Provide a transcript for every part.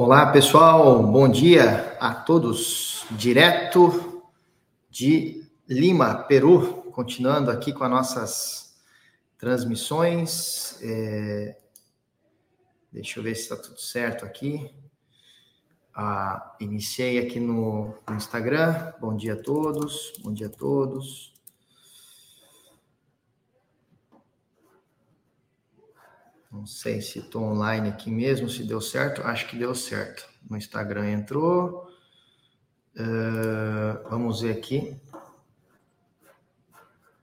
Olá, pessoal. Bom dia a todos. Direto de Lima, Peru, continuando aqui com as nossas transmissões. É... Deixa eu ver se está tudo certo aqui. Ah, iniciei aqui no, no Instagram. Bom dia a todos. Bom dia a todos. Não sei se estou online aqui mesmo, se deu certo. Acho que deu certo. No Instagram entrou. Uh, vamos ver aqui.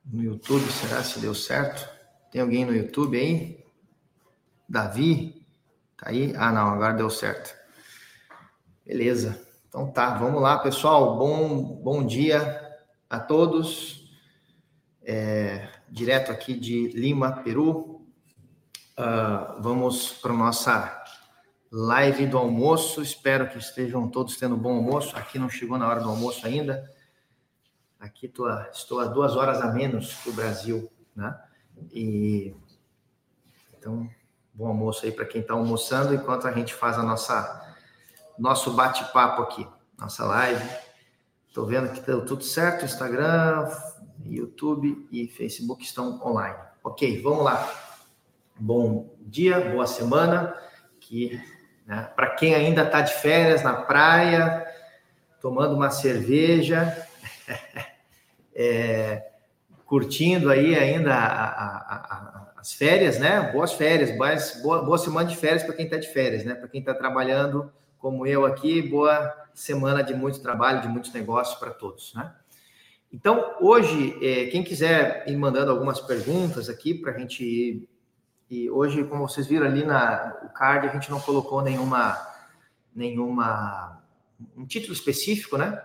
No YouTube, será se deu certo? Tem alguém no YouTube aí? Davi? Tá aí? Ah, não, agora deu certo. Beleza. Então tá, vamos lá, pessoal. Bom, bom dia a todos. É, direto aqui de Lima, Peru. Uh, vamos para nossa live do almoço. Espero que estejam todos tendo um bom almoço. Aqui não chegou na hora do almoço ainda. Aqui tô a, estou a duas horas a menos que o Brasil, né? E então bom almoço aí para quem está almoçando enquanto a gente faz a nossa nosso bate-papo aqui, nossa live. Estou vendo que deu tudo certo. Instagram, YouTube e Facebook estão online. Ok, vamos lá bom dia, boa semana. Que né, para quem ainda está de férias na praia, tomando uma cerveja, é, curtindo aí ainda a, a, a, as férias, né? Boas férias, boas, boa, boa semana de férias para quem está de férias, né? Para quem está trabalhando como eu aqui, boa semana de muito trabalho, de muitos negócios para todos, né? Então, hoje, é, quem quiser ir mandando algumas perguntas aqui para a gente ir e hoje, como vocês viram ali na o card, a gente não colocou nenhuma nenhuma um título específico, né?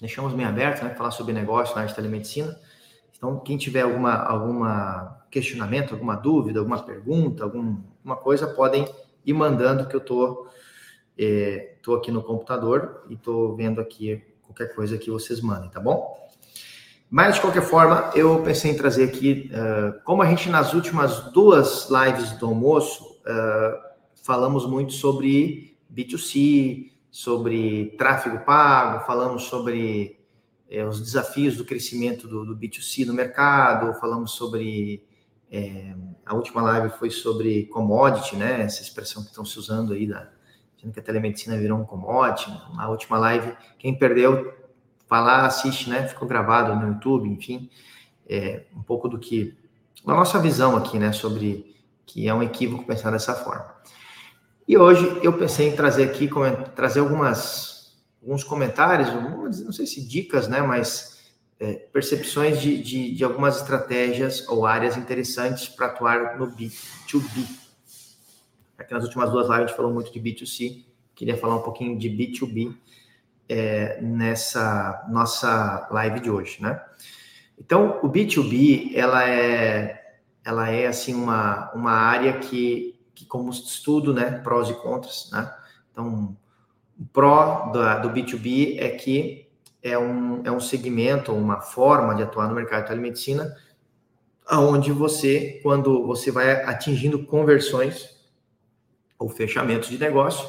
Deixamos bem aberto, né? Falar sobre negócio na área de telemedicina. Então, quem tiver alguma alguma questionamento, alguma dúvida, alguma pergunta, alguma coisa, podem ir mandando que eu tô é, tô aqui no computador e tô vendo aqui qualquer coisa que vocês mandem, tá bom? Mas, de qualquer forma, eu pensei em trazer aqui, uh, como a gente nas últimas duas lives do almoço, uh, falamos muito sobre B2C, sobre tráfego pago, falamos sobre uh, os desafios do crescimento do, do, B2C no mercado, falamos sobre. a última live foi sobre commodity, né? Essa expressão que estão se usando aí, da, dizendo que a telemedicina virou um commodity. Na última live, quem perdeu vai lá, assiste, né? Ficou gravado no YouTube, enfim, é, um pouco do que a nossa visão aqui, né, sobre que é um equívoco pensar dessa forma. E hoje eu pensei em trazer aqui, trazer algumas, alguns comentários, não sei se dicas, né, mas é, percepções de, de, de, algumas estratégias ou áreas interessantes para atuar no B2B. Aqui nas últimas duas lives a gente falou muito de B2C, queria falar um pouquinho de B2B é, nessa nossa live de hoje, né? Então, o B2B, ela é, ela é assim, uma, uma área que, que, como estudo, né, prós e contras, né? Então, o pró da, do B2B é que é um, é um segmento, uma forma de atuar no mercado de telemedicina, aonde você, quando você vai atingindo conversões ou fechamentos de negócio,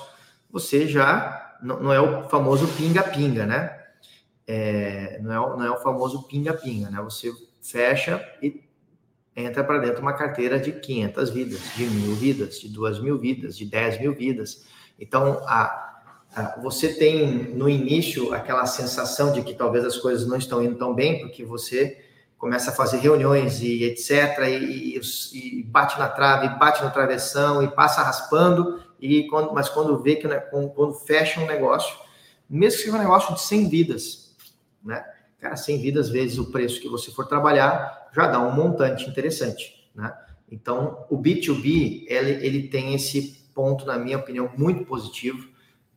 você já não, não é o famoso pinga-pinga, né? É, não, é, o, não é o famoso pinga-pinga, né? Você fecha e entra para dentro uma carteira de 500 vidas, de mil vidas, de duas mil vidas, de 10 mil vidas. Então, a, a, você tem no início aquela sensação de que talvez as coisas não estão indo tão bem, porque você começa a fazer reuniões e etc, e, e, e bate na trave, bate no travessão e passa raspando, e quando, mas quando vê que né, quando fecha um negócio, mesmo que seja um negócio de 100 vidas, né? Cara, 100 vidas vezes o preço que você for trabalhar já dá um montante interessante, né? Então, o B2B, ele, ele tem esse ponto, na minha opinião, muito positivo,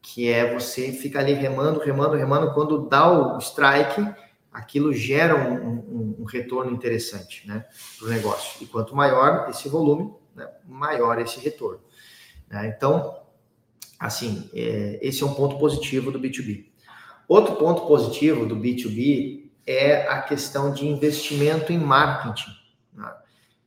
que é você ficar ali remando, remando, remando, quando dá o strike, aquilo gera um, um, um retorno interessante, né, para o negócio. E quanto maior esse volume, né, maior esse retorno. Né? Então, assim, é, esse é um ponto positivo do B2B. Outro ponto positivo do B2B é a questão de investimento em marketing, né?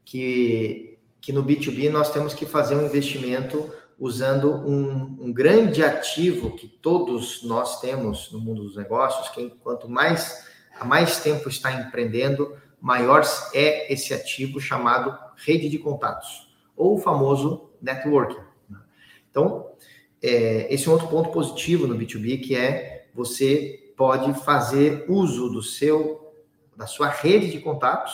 que, que no B2B nós temos que fazer um investimento usando um, um, grande ativo que todos nós temos no mundo dos negócios, que quanto mais há mais tempo está empreendendo, maior é esse ativo chamado rede de contatos, ou o famoso networking. Então, é, esse é um outro ponto positivo no B2B, que é você pode fazer uso do seu, da sua rede de contatos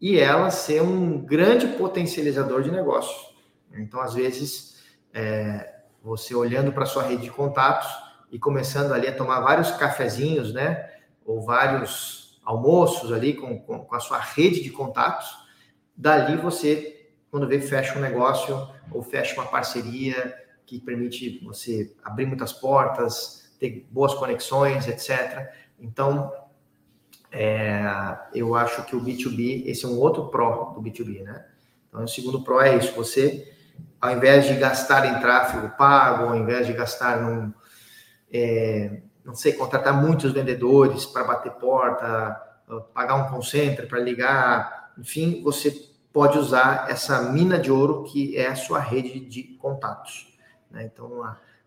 e ela ser um grande potencializador de negócio. Então, às vezes, é, você olhando para sua rede de contatos e começando ali a tomar vários cafezinhos, né? Ou vários almoços ali com, com, com a sua rede de contatos, dali você, quando vê, fecha um negócio ou fecha uma parceria que permite você abrir muitas portas, ter boas conexões, etc. Então, é, eu acho que o B2B, esse é um outro pró do B2B, né? Então, o segundo pró é isso, você, ao invés de gastar em tráfego pago, ao invés de gastar num, é, não sei, contratar muitos vendedores para bater porta, pagar um call center para ligar, enfim, você pode usar essa mina de ouro que é a sua rede de contatos. Né? Então,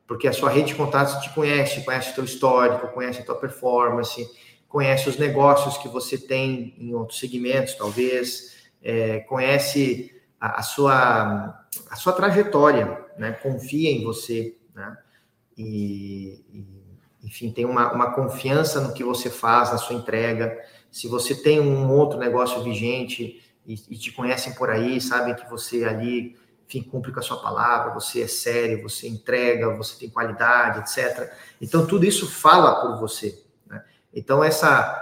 porque a sua rede de contatos te conhece, conhece o teu histórico, conhece a tua performance, conhece os negócios que você tem em outros segmentos, talvez, é, conhece a, a, sua, a sua trajetória, né? confia em você, né? E, e, enfim, tem uma, uma confiança no que você faz, na sua entrega. Se você tem um outro negócio vigente e, e te conhecem por aí, sabem que você ali, enfim, cumpre com a sua palavra, você é sério, você entrega, você tem qualidade, etc. Então, tudo isso fala por você. Então, essa.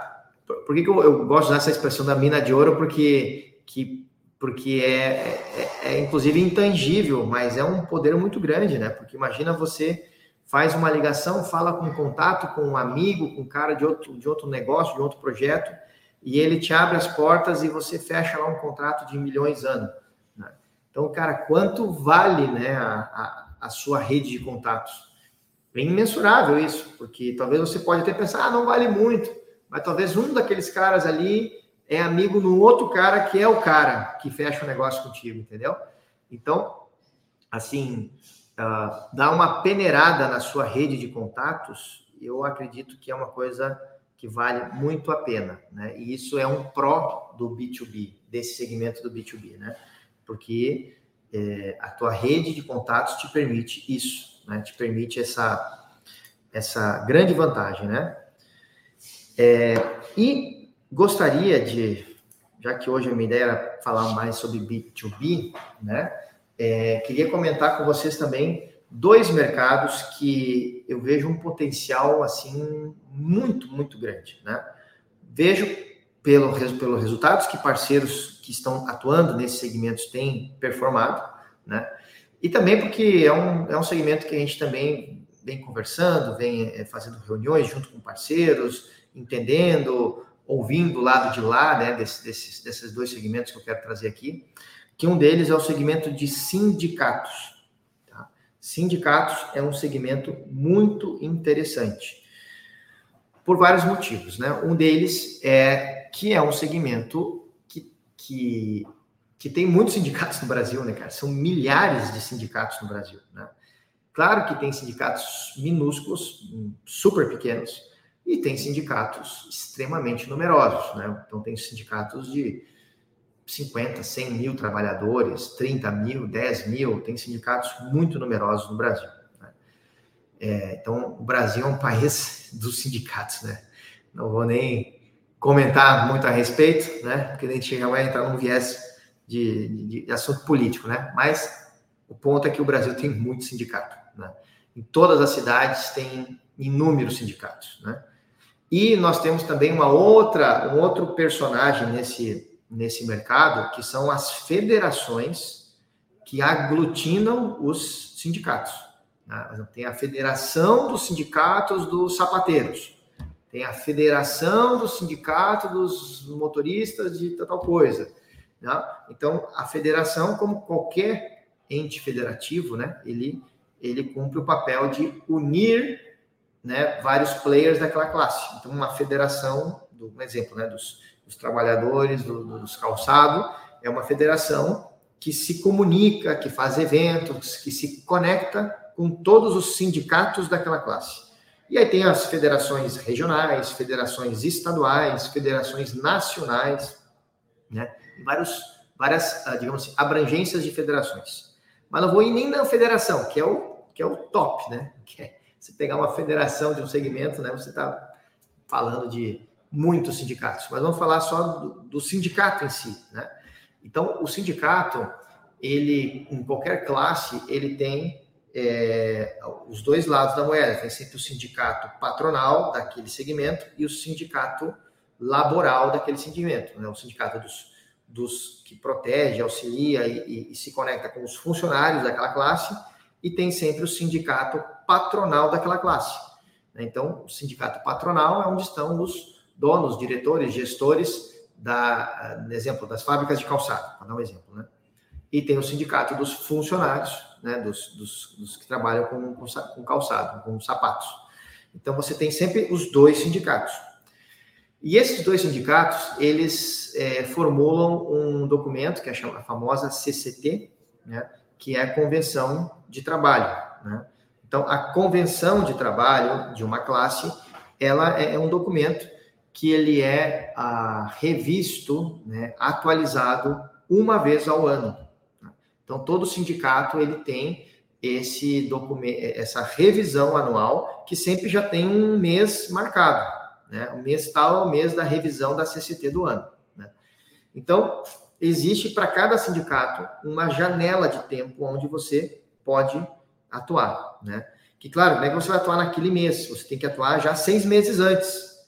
Por que, que eu, eu, gosto de usar essa expressão da mina de ouro? Porque, que, porque é, é, é, inclusive, intangível, mas é um poder muito grande, né? Porque imagina você faz uma ligação, fala com um contato, com um amigo, com um cara de outro, de outro negócio, de outro projeto, e ele te abre as portas e você fecha lá um contrato de milhões ano. Né? Então, cara, quanto vale né, a, a, a sua rede de contatos? É imensurável isso, porque talvez você pode até pensar, ah, não vale muito, mas talvez um daqueles caras ali é amigo no outro cara que é o cara que fecha o negócio contigo, entendeu? Então, assim, uh, dar uma peneirada na sua rede de contatos, eu acredito que é uma coisa que vale muito a pena, né? E isso é um pró do B2B, desse segmento do B2B, né? Porque é, a tua rede de contatos te permite isso, né? Te permite essa, essa grande vantagem, né? É, e gostaria de, já que hoje a minha ideia era falar mais sobre B2B, né? É, queria comentar com vocês também dois mercados que eu vejo um potencial assim muito, muito grande, né? Vejo pelo, pelo resultados que parceiros que estão atuando nesses segmentos têm performado, né? E também porque é um, é um segmento que a gente também vem conversando, vem é, fazendo reuniões junto com parceiros, entendendo, ouvindo o lado de lá, né, desse, desses, desses dois segmentos que eu quero trazer aqui, que um deles é o segmento de sindicatos. Tá? Sindicatos é um segmento muito interessante, por vários motivos. Né? Um deles é que é um segmento que, que tem muitos sindicatos no Brasil, né, cara? São milhares de sindicatos no Brasil, né? Claro que tem sindicatos minúsculos, super pequenos, e tem sindicatos extremamente numerosos, né? Então, tem sindicatos de 50, 100 mil trabalhadores, 30 mil, 10 mil, tem sindicatos muito numerosos no Brasil. Né? É, então, o Brasil é um país dos sindicatos, né? Não vou nem comentar muito a respeito, né? Porque a gente vai entrar num viés de, de, de, assunto político, né? Mas o ponto é que o Brasil tem muito sindicato, né? Em todas as cidades tem inúmeros sindicatos, né? E nós temos também uma outra, um outro personagem nesse, nesse mercado, que são as federações que aglutinam os sindicatos. Né? Tem a Federação dos Sindicatos dos Sapateiros, tem a Federação do Sindicato dos Motoristas de tal coisa, né? Então, a federação, como qualquer ente federativo, né, ele, ele cumpre o papel de unir né, vários players daquela classe. Então, uma federação, do, um exemplo, né, dos, dos trabalhadores, do, dos calçados, é uma federação que se comunica, que faz eventos, que se conecta com todos os sindicatos daquela classe. E aí tem as federações regionais, federações estaduais, federações nacionais, né? Vários, várias, ah, digamos assim, abrangências de federações. Mas não vou ir nem na federação, que é o, que é o top, né? Que é, se pegar uma federação de um segmento, né? Você está falando de muitos sindicatos. Mas vamos falar só do, do sindicato em si, né? Então, o sindicato, ele, em qualquer classe, ele tem é, os dois lados da moeda. Tem sempre o sindicato patronal daquele segmento e o sindicato laboral daquele segmento, né? o sindicato dos, dos que protege, auxilia e, e, e, se conecta com os funcionários daquela classe, e tem sempre o sindicato patronal daquela classe. Né? Então, o sindicato patronal é onde estão os donos, diretores, gestores, da, exemplo, das fábricas de calçado, para dar um exemplo, né? E tem o sindicato dos funcionários, né, dos, dos, dos que trabalham com, com calçado, com sapatos. Então, você tem sempre os dois sindicatos. E esses dois sindicatos, eles é, formulam um documento, que é a famosa CCT, né, que é a Convenção de Trabalho. Né? Então, a Convenção de Trabalho de uma classe, ela é, é um documento que ele é ah, revisto, né, atualizado uma vez ao ano. Então, todo sindicato ele tem esse documento, essa revisão anual, que sempre já tem um mês marcado. Né? O mês tal é o mês da revisão da CCT do ano. Né? Então, existe para cada sindicato uma janela de tempo onde você pode atuar. Né? Que, claro, não é que você vai atuar naquele mês, você tem que atuar já seis meses antes,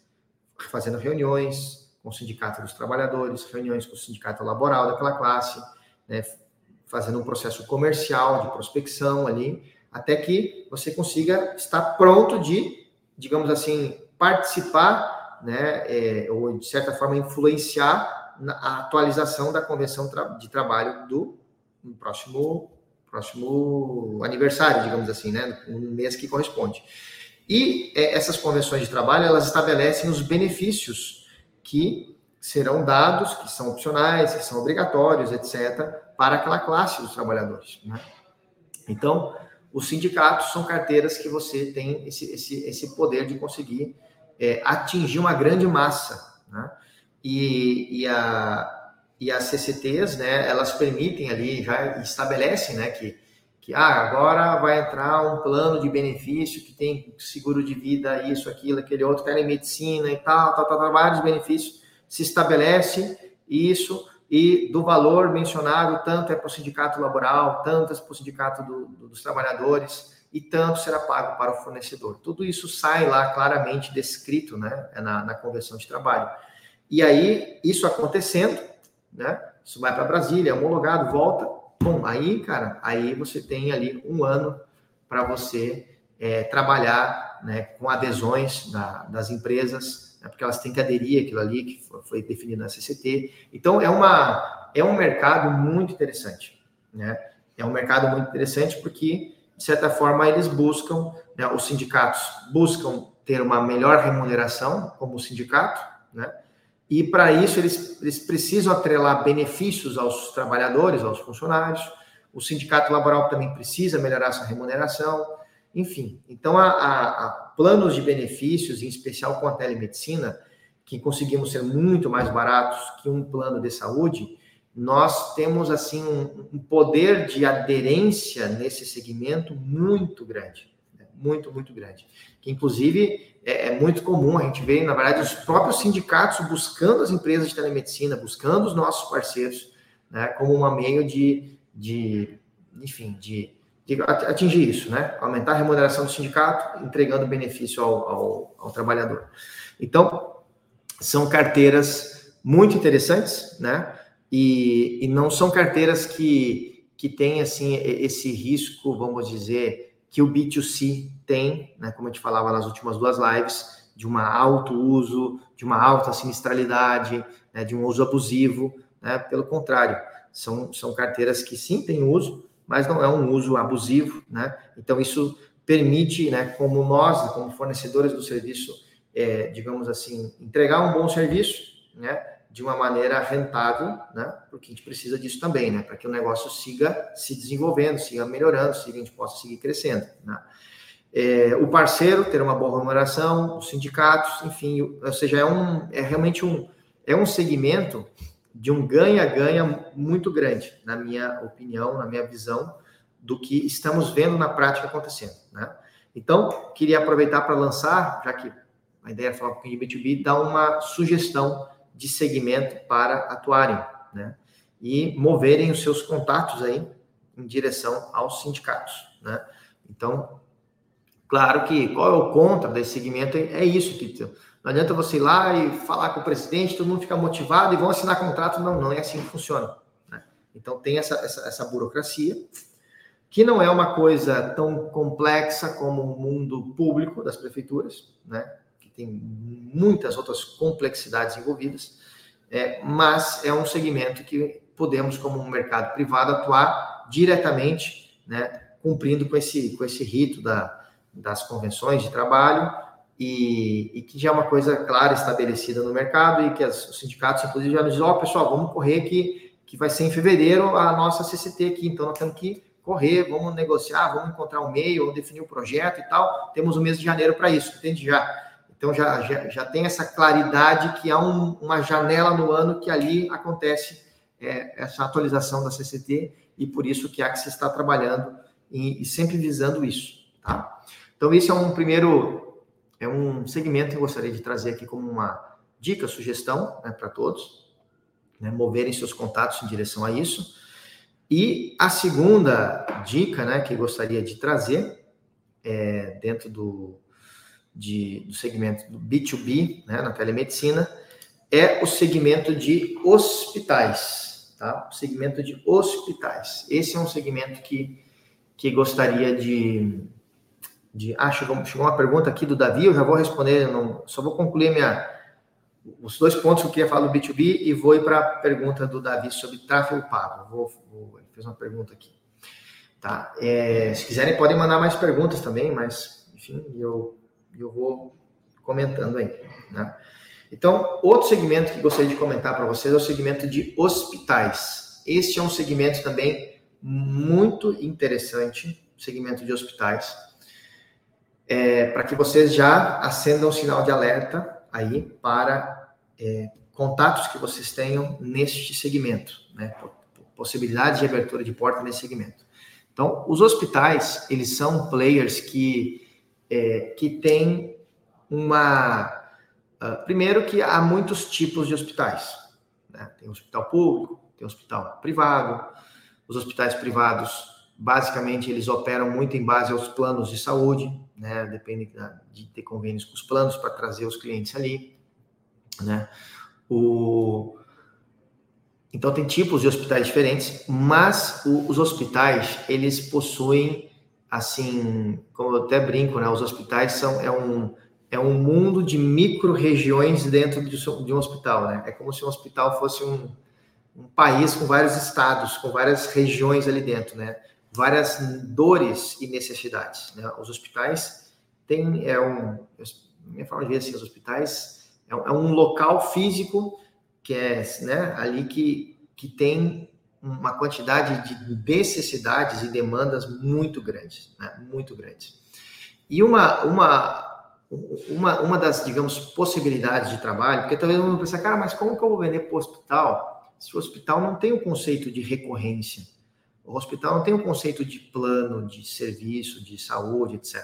fazendo reuniões com o sindicato dos trabalhadores, reuniões com o sindicato laboral daquela classe, né? Fazendo um processo comercial de prospecção ali, até que você consiga estar pronto de, digamos assim, participar, né, é, ou de certa forma influenciar na atualização da convenção de trabalho do próximo próximo aniversário, digamos assim, né, um mês que corresponde. E é, essas convenções de trabalho elas estabelecem os benefícios que serão dados, que são opcionais, que são obrigatórios, etc., para aquela classe dos trabalhadores. Né? Então, os sindicatos são carteiras que você tem esse, esse, esse poder de conseguir é, atingir uma grande massa. Né? E, e, a, e as CCTs, né, elas permitem ali, já estabelecem né, que, que ah, agora vai entrar um plano de benefício que tem seguro de vida, isso, aquilo, aquele outro, telemedicina e tal, tal, tal, tal vários benefícios, se estabelece isso e do valor mencionado, tanto é para o sindicato laboral, tanto é para o sindicato do, do, dos trabalhadores, e tanto será pago para o fornecedor. Tudo isso sai lá claramente descrito né, na, na convenção de trabalho. E aí, isso acontecendo, né, isso vai para Brasília, é homologado, volta, bom, aí, cara, aí você tem ali um ano para você é, trabalhar né, com adesões da, das empresas, né, porque elas têm que aderir aquilo ali que foi, definido na CCT. Então, é, uma, é um mercado muito interessante, né? É um mercado muito interessante porque de certa forma, eles buscam, né, os sindicatos buscam ter uma melhor remuneração como sindicato, né? E para isso eles, eles precisam atrelar benefícios aos trabalhadores, aos funcionários. O sindicato laboral também precisa melhorar sua remuneração. Enfim, então há, planos de benefícios, em especial com a telemedicina, que conseguimos ser muito mais baratos que um plano de saúde, nós temos assim um, um poder de aderência nesse segmento muito grande, né? muito muito grande. Que inclusive é, é, muito comum a gente ver, na verdade, os próprios sindicatos buscando as empresas de telemedicina, buscando os nossos parceiros, né, como um meio de, de enfim, de, atingir isso, né? Aumentar a remuneração do sindicato, entregando benefício ao, ao, ao trabalhador. Então, são carteiras muito interessantes, né? e, e não são carteiras que, que têm assim esse risco, vamos dizer, que o B2C tem, né, como a gente falava nas últimas duas lives, de uma alto uso, de uma alta sinistralidade, né, de um uso abusivo, né, pelo contrário, são, são carteiras que sim têm uso, mas não é um uso abusivo, né? Então isso permite, né, como nós, como fornecedores do serviço, é, digamos assim, entregar um bom serviço, né, de uma maneira rentável, né? Porque a gente precisa disso também, né? Para que o negócio siga se desenvolvendo, siga melhorando, siga, a gente possa seguir crescendo, né? É, o parceiro ter uma boa remuneração, os sindicatos, enfim, ou seja, é um é realmente um é um segmento de um ganha-ganha muito grande, na minha opinião, na minha visão, do que estamos vendo na prática acontecendo, né? Então, queria aproveitar para lançar, já que a ideia é falar um pouquinho de B2B, dar uma sugestão de segmento para atuarem, né? E moverem os seus contatos aí em direção aos sindicatos, né? Então, claro que qual é o contra desse segmento é isso que não adianta você ir lá e falar com o presidente, todo mundo fica motivado e vão assinar contrato, não, não é assim que funciona. Né? Então tem essa, essa, essa burocracia que não é uma coisa tão complexa como o mundo público das prefeituras, né? tem muitas outras complexidades envolvidas, é, mas é um segmento que podemos, como um mercado privado, atuar diretamente, né, cumprindo com esse, com esse rito da, das convenções de trabalho e, e, que já é uma coisa clara estabelecida no mercado e que as, os sindicatos, inclusive, já nos dizem, ó, oh, pessoal, vamos correr que, que vai ser em fevereiro a nossa CCT aqui, então nós temos que correr, vamos negociar, vamos encontrar um meio, vamos definir o um projeto e tal, temos o mês de janeiro para isso, entende já? Então já, já, já tem essa claridade que há um, uma janela no ano que ali acontece é, essa atualização da CCT e por isso que a Axis está trabalhando e, e, sempre visando isso. Tá? Então esse é um primeiro, é um segmento que eu gostaria de trazer aqui como uma dica, sugestão né, para todos, né, moverem seus contatos em direção a isso. E a segunda dica né, que eu gostaria de trazer é, dentro do, de, do segmento do B2B, né, na telemedicina, é o segmento de hospitais, tá? O segmento de hospitais. Esse é um segmento que, que gostaria de, de... Ah, chegou, chegou uma pergunta aqui do Davi, eu já vou responder, não, só vou concluir minha, os dois pontos que eu queria falar do B2B e vou ir para a pergunta do Davi sobre tráfego pago. Vou, vou, ele fez uma pergunta aqui. Tá? É, se quiserem, podem mandar mais perguntas também, mas, enfim, eu eu vou comentando aí. Né? Então, outro segmento que gostaria de comentar para vocês é o segmento de hospitais. Este é um segmento também muito interessante, segmento de hospitais, é, para que vocês já acendam o sinal de alerta aí para é, contatos que vocês tenham neste segmento, né? de abertura de porta nesse segmento. Então, os hospitais, eles são players que é, que tem uma. Uh, primeiro, que há muitos tipos de hospitais. Né? Tem hospital público, tem hospital privado. Os hospitais privados, basicamente, eles operam muito em base aos planos de saúde, né? depende de ter convênios com os planos para trazer os clientes ali. Né? O... Então, tem tipos de hospitais diferentes, mas o, os hospitais, eles possuem assim, como eu até brinco, né, os hospitais são é um é um mundo de micro-regiões dentro de, de, um hospital, né? É como se um hospital fosse um, um país com vários estados, com várias regiões ali dentro, né? Várias dores e necessidades, né? Os hospitais têm é um minha forma de assim, os hospitais é um, é um local físico que é, né, ali que que tem uma quantidade de necessidades e demandas muito grandes, né? muito grandes. E uma, uma, uma, uma das, digamos, possibilidades de trabalho, porque talvez vamos pensar, cara, mas como que eu vou vender para o hospital se o hospital não tem o conceito de recorrência? O hospital não tem o conceito de plano, de serviço, de saúde, etc.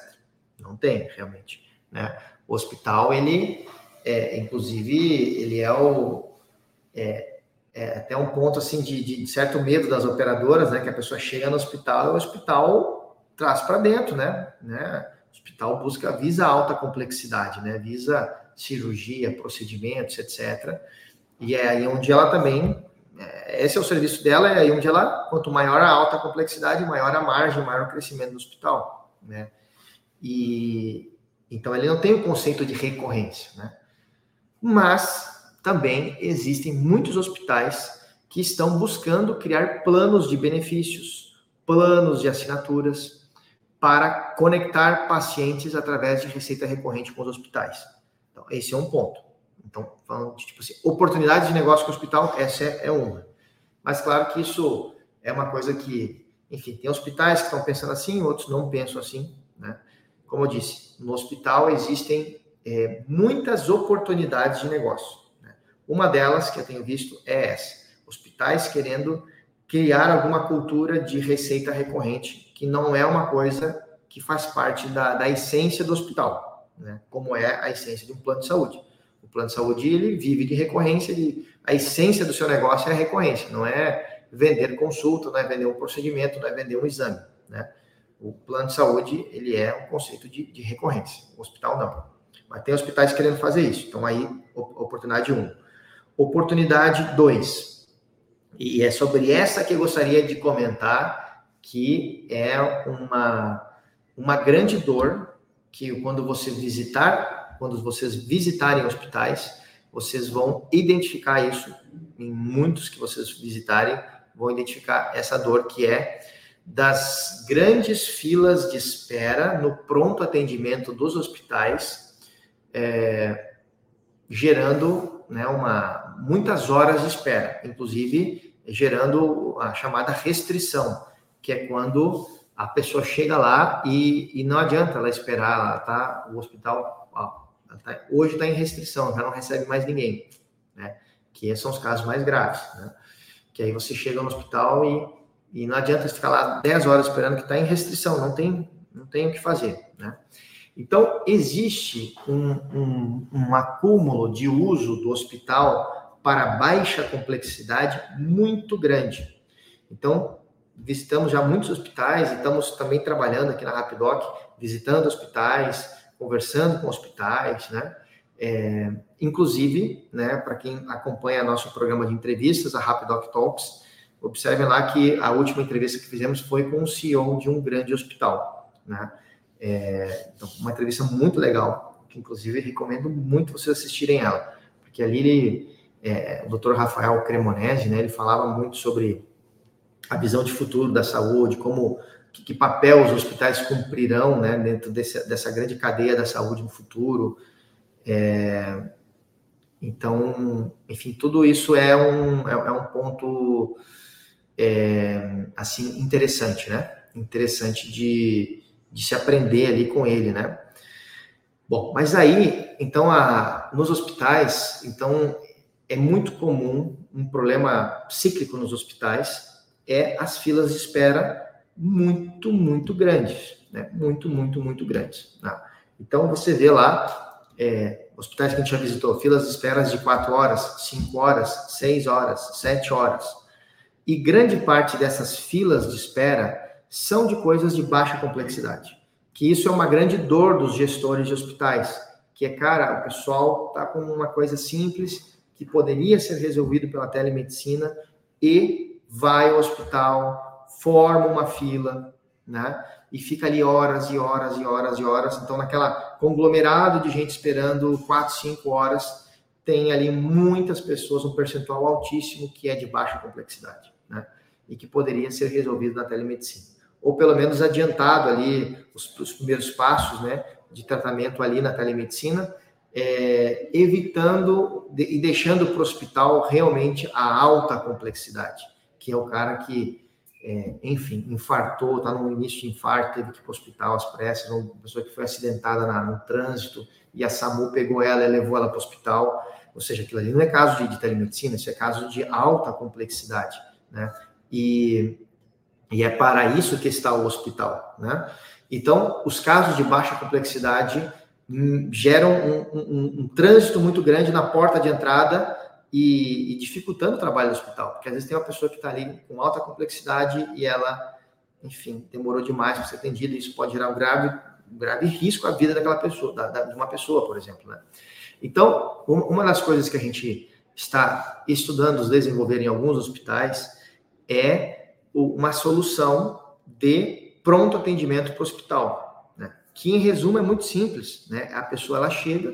Não tem, realmente. Né? O hospital, ele, é, inclusive, ele é o... É, é, até um ponto assim de, de, certo medo das operadoras, né? Que a pessoa chega no hospital e o hospital traz para dentro, né? né? O hospital busca, visa alta complexidade, né? Visa cirurgia, procedimentos, etc. E é aí onde ela também, esse é o serviço dela, é aí onde ela, quanto maior a alta complexidade, maior a margem, maior o crescimento do hospital, né? E então ele não tem o conceito de recorrência, né? Mas também existem muitos hospitais que estão buscando criar planos de benefícios, planos de assinaturas para conectar pacientes através de receita recorrente com os hospitais. Então, esse é um ponto, Então, falando de tipo assim, oportunidades de negócio com o hospital, essa é, é uma. Mas claro que isso é uma coisa que, enfim, tem hospitais que estão pensando assim, outros não pensam assim, né? Como eu disse, no hospital existem é, muitas oportunidades de negócio. Né? Uma delas que eu tenho visto é essa: hospitais querendo criar alguma cultura de receita recorrente, que não é uma coisa que faz parte da, da essência do hospital, né? como é a essência de um plano de saúde. O plano de saúde ele vive de recorrência, a essência do seu negócio é a recorrência, não é vender consulta, não é vender um procedimento, não é vender um exame. Né? O plano de saúde ele é um conceito de, de recorrência, o hospital não. Mas tem hospitais querendo fazer isso. Então aí, oportunidade 1. Um. Oportunidade 2 e é sobre essa que eu gostaria de comentar, que é uma, uma grande dor que quando você visitar, quando vocês visitarem hospitais, vocês vão identificar isso em muitos que vocês visitarem, vão identificar essa dor que é das grandes filas de espera no pronto atendimento dos hospitais, é, gerando né, uma, muitas horas de espera, inclusive gerando a chamada restrição, que é quando a pessoa chega lá e, e não adianta ela esperar, ela tá, o hospital tá, hoje está em restrição, já não recebe mais ninguém, né? Que são os casos mais graves, né? Que aí você chega no hospital e, e não adianta ficar lá 10 horas esperando que está em restrição, não tem, não tem o que fazer, né? Então, existe um, um, um acúmulo de uso do hospital para baixa complexidade muito grande. Então, visitamos já muitos hospitais e estamos também trabalhando aqui na Rapidoc, visitando hospitais, conversando com hospitais, né? É, inclusive, né, para quem acompanha nosso programa de entrevistas, a Rapidoc Talks, observem lá que a última entrevista que fizemos foi com o CEO de um grande hospital, né? É, então, uma entrevista muito legal, que inclusive recomendo muito vocês assistirem ela, porque ali ele, é, o Dr. Rafael Cremonese, né, ele falava muito sobre a visão de futuro da saúde, como que, que papel os hospitais cumprirão, né, dentro desse, dessa grande cadeia da saúde no futuro. É, então, enfim, tudo isso é um, é, é um ponto é, assim interessante, né? Interessante de, de se aprender ali com ele, né? Bom, mas aí, então, a, nos hospitais, então, é muito comum um problema cíclico nos hospitais é as filas de espera muito, muito grandes, né? Muito, muito, muito grandes. Tá? Então, você vê lá, é, hospitais que a gente já visitou, filas de espera de 4 horas, 5 horas, 6 horas, 7 horas. E grande parte dessas filas de espera são de coisas de baixa complexidade. Que isso é uma grande dor dos gestores de hospitais, que é, cara, o pessoal tá com uma coisa simples que poderia ser resolvido pela telemedicina e vai ao hospital, forma uma fila, né? E fica ali horas e horas e horas e horas. Então, naquela conglomerado de gente esperando quatro, cinco horas, tem ali muitas pessoas, um percentual altíssimo que é de baixa complexidade, né? E que poderia ser resolvido na telemedicina ou pelo menos adiantado ali os, os primeiros passos, né, de tratamento ali na telemedicina, é, evitando de, e deixando para o hospital realmente a alta complexidade, que é o cara que, é, enfim, infartou, está no início de infarto, teve que ir para o hospital às pressas, uma pessoa que foi acidentada na, no trânsito e a SAMU pegou ela e levou ela para o hospital, ou seja, aquilo ali não é caso de, de telemedicina, isso é caso de alta complexidade, né? E e é para isso que está o hospital, né? Então, os casos de baixa complexidade hum, geram um, um, um, trânsito muito grande na porta de entrada e, e, dificultando o trabalho do hospital, porque às vezes tem uma pessoa que está ali com alta complexidade e ela, enfim, demorou demais para ser atendida, e isso pode gerar um grave, um grave risco à vida daquela pessoa, da, da, de uma pessoa, por exemplo, né? Então, uma das coisas que a gente está estudando desenvolver em alguns hospitais é uma solução de pronto atendimento para o hospital, né? que em resumo é muito simples, né? A pessoa ela chega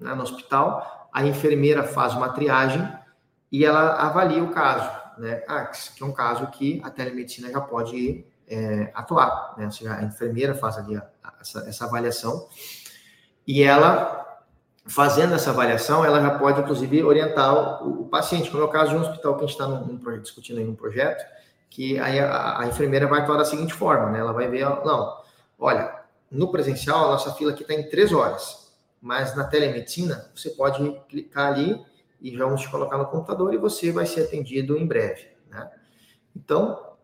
né, no hospital, a enfermeira faz uma triagem e ela avalia o caso, né? Ah, que é um caso que a telemedicina já pode é, atuar, né? Ou seja, a enfermeira faz ali a, a, essa, essa avaliação e ela fazendo essa avaliação, ela já pode, inclusive, orientar o, o paciente. Como é o caso de um hospital que a gente está discutindo aí um projeto, que aí a, a, enfermeira vai atuar da seguinte forma, né? Ela vai ver, não, olha, no presencial, a nossa fila aqui está em três horas, mas na telemedicina, você pode clicar ali e vamos te colocar no computador e você vai ser atendido em breve, né? Então,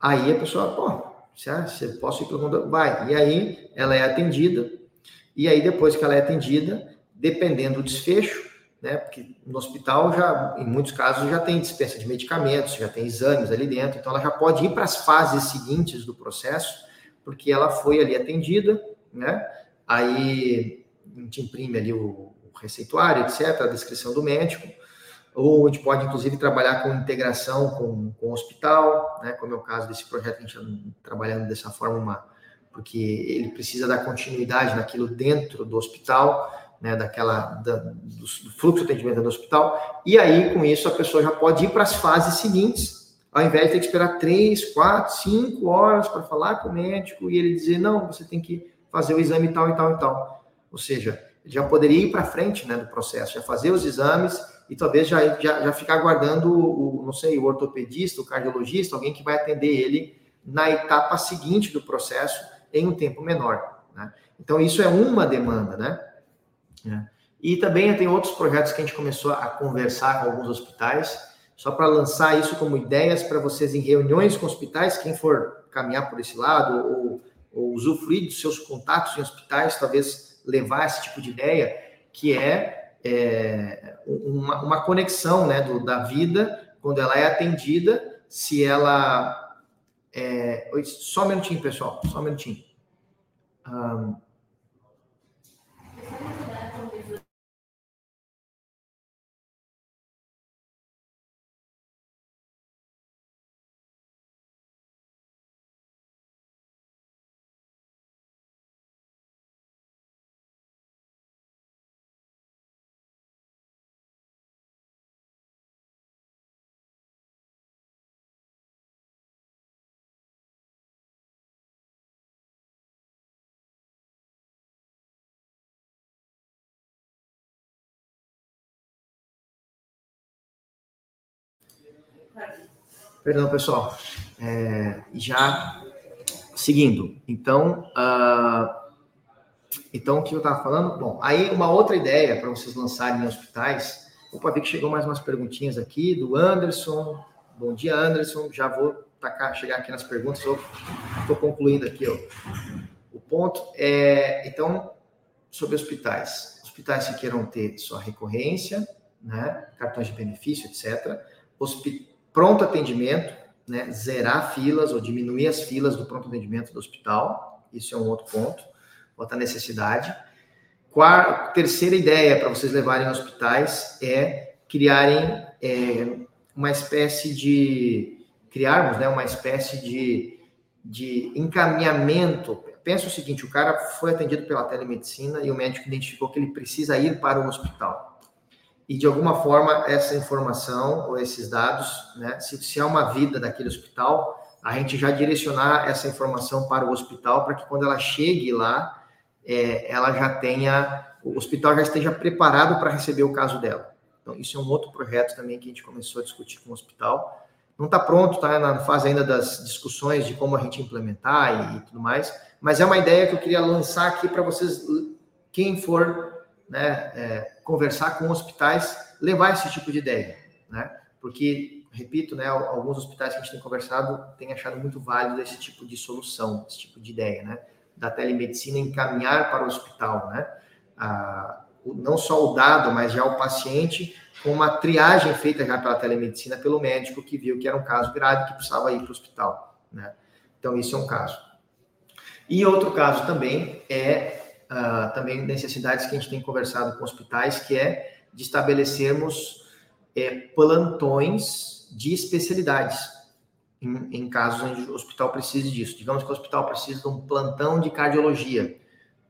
aí a pessoa, pô, você posso ir pelo computador? Vai. E aí, ela é atendida, e aí, depois que ela é atendida, dependendo do desfecho, né? Porque no hospital já, em muitos casos, já tem dispensa de medicamentos, já tem exames ali dentro, então ela já pode ir para as fases seguintes do processo, porque ela foi ali atendida, né? Aí a gente imprime ali o, o receituário, etc., a descrição do médico, ou a gente pode, inclusive, trabalhar com integração com, com o hospital, né? Como é o caso desse projeto, a gente está trabalhando dessa forma, uma, porque ele precisa dar continuidade naquilo dentro do hospital, né, daquela da, do, do, fluxo de atendimento do hospital, e aí com isso a pessoa já pode ir para as fases seguintes, ao invés de ter que esperar três, quatro, cinco horas para falar com o médico e ele dizer não, você tem que fazer o exame tal e tal e tal. Ou seja, já poderia ir para frente né, do processo, já fazer os exames e talvez já, já, já ficar aguardando o, não sei, o ortopedista, o cardiologista, alguém que vai atender ele na etapa seguinte do processo em um tempo menor. Né? Então, isso é uma demanda, né? Né? E também tem outros projetos que a gente começou a conversar com alguns hospitais, só para lançar isso como ideias para vocês em reuniões com hospitais, quem for caminhar por esse lado ou, ou usufruir dos seus contatos em hospitais, talvez levar esse tipo de ideia, que é, é uma, uma, conexão né, do, da vida quando ela é atendida, se ela. É... Só um minutinho, pessoal, só um minutinho. Um... Perdão, pessoal. É, já seguindo. Então, uh, então o que eu estava falando? Bom, aí uma outra ideia para vocês lançarem em hospitais. Opa, vi que chegou mais umas perguntinhas aqui do Anderson. Bom dia, Anderson. Já vou tacar, chegar aqui nas perguntas. Estou concluindo aqui ó. o ponto. É, então, sobre hospitais. Hospitais que queiram ter sua recorrência, né, cartões de benefício, etc. Hospitais pronto atendimento, né, zerar filas ou diminuir as filas do pronto atendimento do hospital, isso é um outro ponto, outra necessidade. Quarta, terceira ideia para vocês levarem aos hospitais é criarem é, uma espécie de criarmos, né, uma espécie de, de encaminhamento. Pensa o seguinte: o cara foi atendido pela telemedicina e o médico identificou que ele precisa ir para o hospital e de alguma forma essa informação ou esses dados, né, se, se há uma vida daquele hospital, a gente já direcionar essa informação para o hospital para que quando ela chegue lá, é, ela já tenha, o hospital já esteja preparado para receber o caso dela. Então, isso é um outro projeto também que a gente começou a discutir com o hospital. Não está pronto, está na fase ainda das discussões de como a gente implementar e, e tudo mais, mas é uma ideia que eu queria lançar aqui para vocês, quem for né, é, conversar com hospitais, levar esse tipo de ideia, né? Porque, repito, né, alguns hospitais que a gente tem conversado têm achado muito válido esse tipo de solução, esse tipo de ideia, né? Da telemedicina encaminhar para o hospital, né? Não só o dado, mas já o paciente com uma triagem feita já pela telemedicina pelo médico que viu que era um caso grave que precisava ir para o hospital, né? Então, isso é um caso. E outro caso também é uh, também necessidades que a gente tem conversado com hospitais, que é de estabelecermos é, plantões de especialidades em, em, casos onde o hospital precise disso. Digamos que o hospital precisa de um plantão de cardiologia,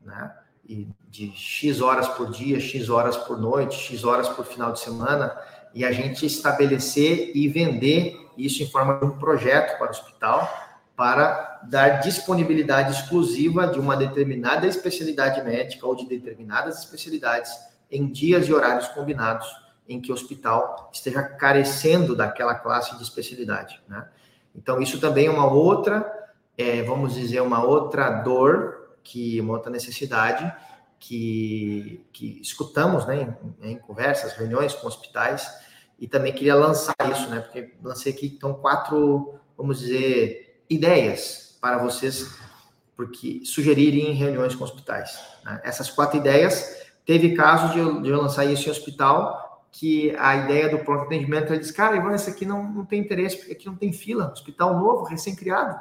né? E de X horas por dia, X horas por noite, X horas por final de semana, e a gente estabelecer e vender isso em forma de um projeto para o hospital, para dar disponibilidade exclusiva de uma determinada especialidade médica ou de determinadas especialidades em dias e horários combinados em que o hospital esteja carecendo daquela classe de especialidade. Né? Então, isso também é uma outra, é, vamos dizer, uma outra dor, que uma outra necessidade que, que escutamos né, em, em conversas, reuniões com hospitais, e também queria lançar isso, né? Porque lancei aqui então quatro, vamos dizer, ideias para vocês porque sugerirem em reuniões com hospitais. Né? Essas quatro ideias, teve casos de eu, de eu, lançar isso em hospital, que a ideia do pronto atendimento, ele diz, cara, Ivan, isso aqui não, não tem interesse, porque aqui não tem fila, hospital novo, recém-criado,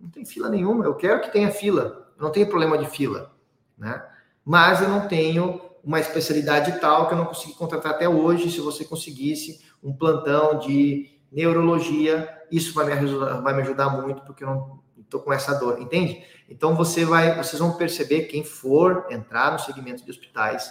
não tem fila nenhuma, eu quero que tenha fila, não tenho problema de fila, né? Mas eu não tenho uma especialidade tal que eu não consegui contratar até hoje. Se você conseguisse um plantão de neurologia, isso vai me ajudar, vai me ajudar muito, porque eu não estou com essa dor, entende? Então você vai, vocês vão perceber quem for entrar no segmento de hospitais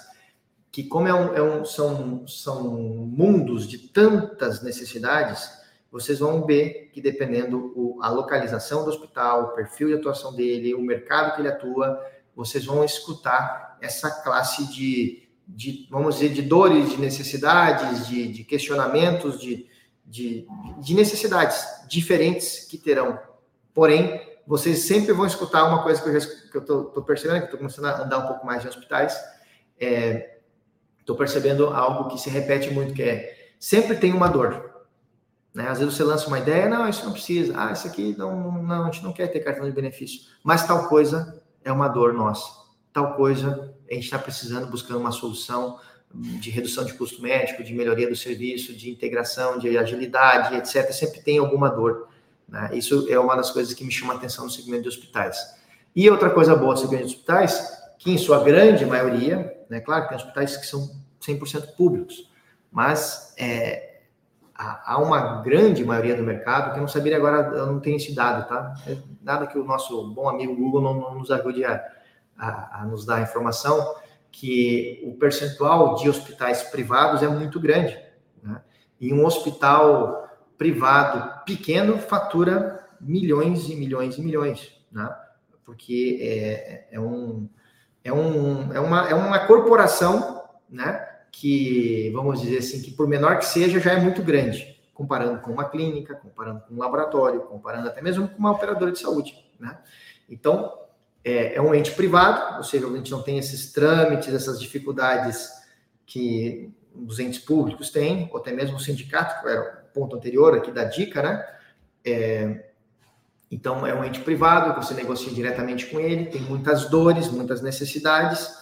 que como é um, é um, são, são mundos de tantas necessidades, vocês vão ver que dependendo o, a localização do hospital, o perfil de atuação dele, o mercado que ele atua, vocês vão escutar essa classe de, de vamos dizer, de dores, de necessidades, de, de questionamentos, de, de, de, necessidades diferentes que terão. Porém, vocês sempre vão escutar uma coisa que eu estou percebendo, que estou começando a andar um pouco mais em hospitais, é, percebendo algo que se repete muito, que é sempre tem uma dor. Né? Às vezes você lança uma ideia, não, isso não precisa, ah, isso aqui não, não, a gente não quer ter cartão de benefício, mas tal coisa é uma dor nossa. Tal coisa a gente está precisando, buscando uma solução de redução de custo médico, de melhoria do serviço, de integração, de agilidade, etc. Sempre tem alguma dor. Né? Isso é uma das coisas que me chama a atenção no segmento de hospitais. E outra coisa boa do segmento de hospitais, que em sua grande maioria, né, claro que tem hospitais que são 100% públicos, mas é, há uma grande maioria do mercado, que eu não sabia agora, eu não tenho esse dado, tá? É nada que o nosso bom amigo Google não, não nos ajude a, a, a, nos dar a informação, que o percentual de hospitais privados é muito grande. Né? E um hospital privado pequeno fatura milhões e milhões e milhões, né? porque é, é, um, é, um, é, uma, é uma corporação né? que, vamos dizer assim, que por menor que seja, já é muito grande comparando com uma clínica, comparando com um laboratório, comparando até mesmo com uma operadora de saúde, né? Então, é, é um ente privado, ou seja, a gente não tem esses trâmites, essas dificuldades que os entes públicos têm, ou até mesmo o sindicato, era ponto anterior aqui da dica, né? É, então, é um ente privado, você negocia diretamente com ele, tem muitas dores, muitas necessidades,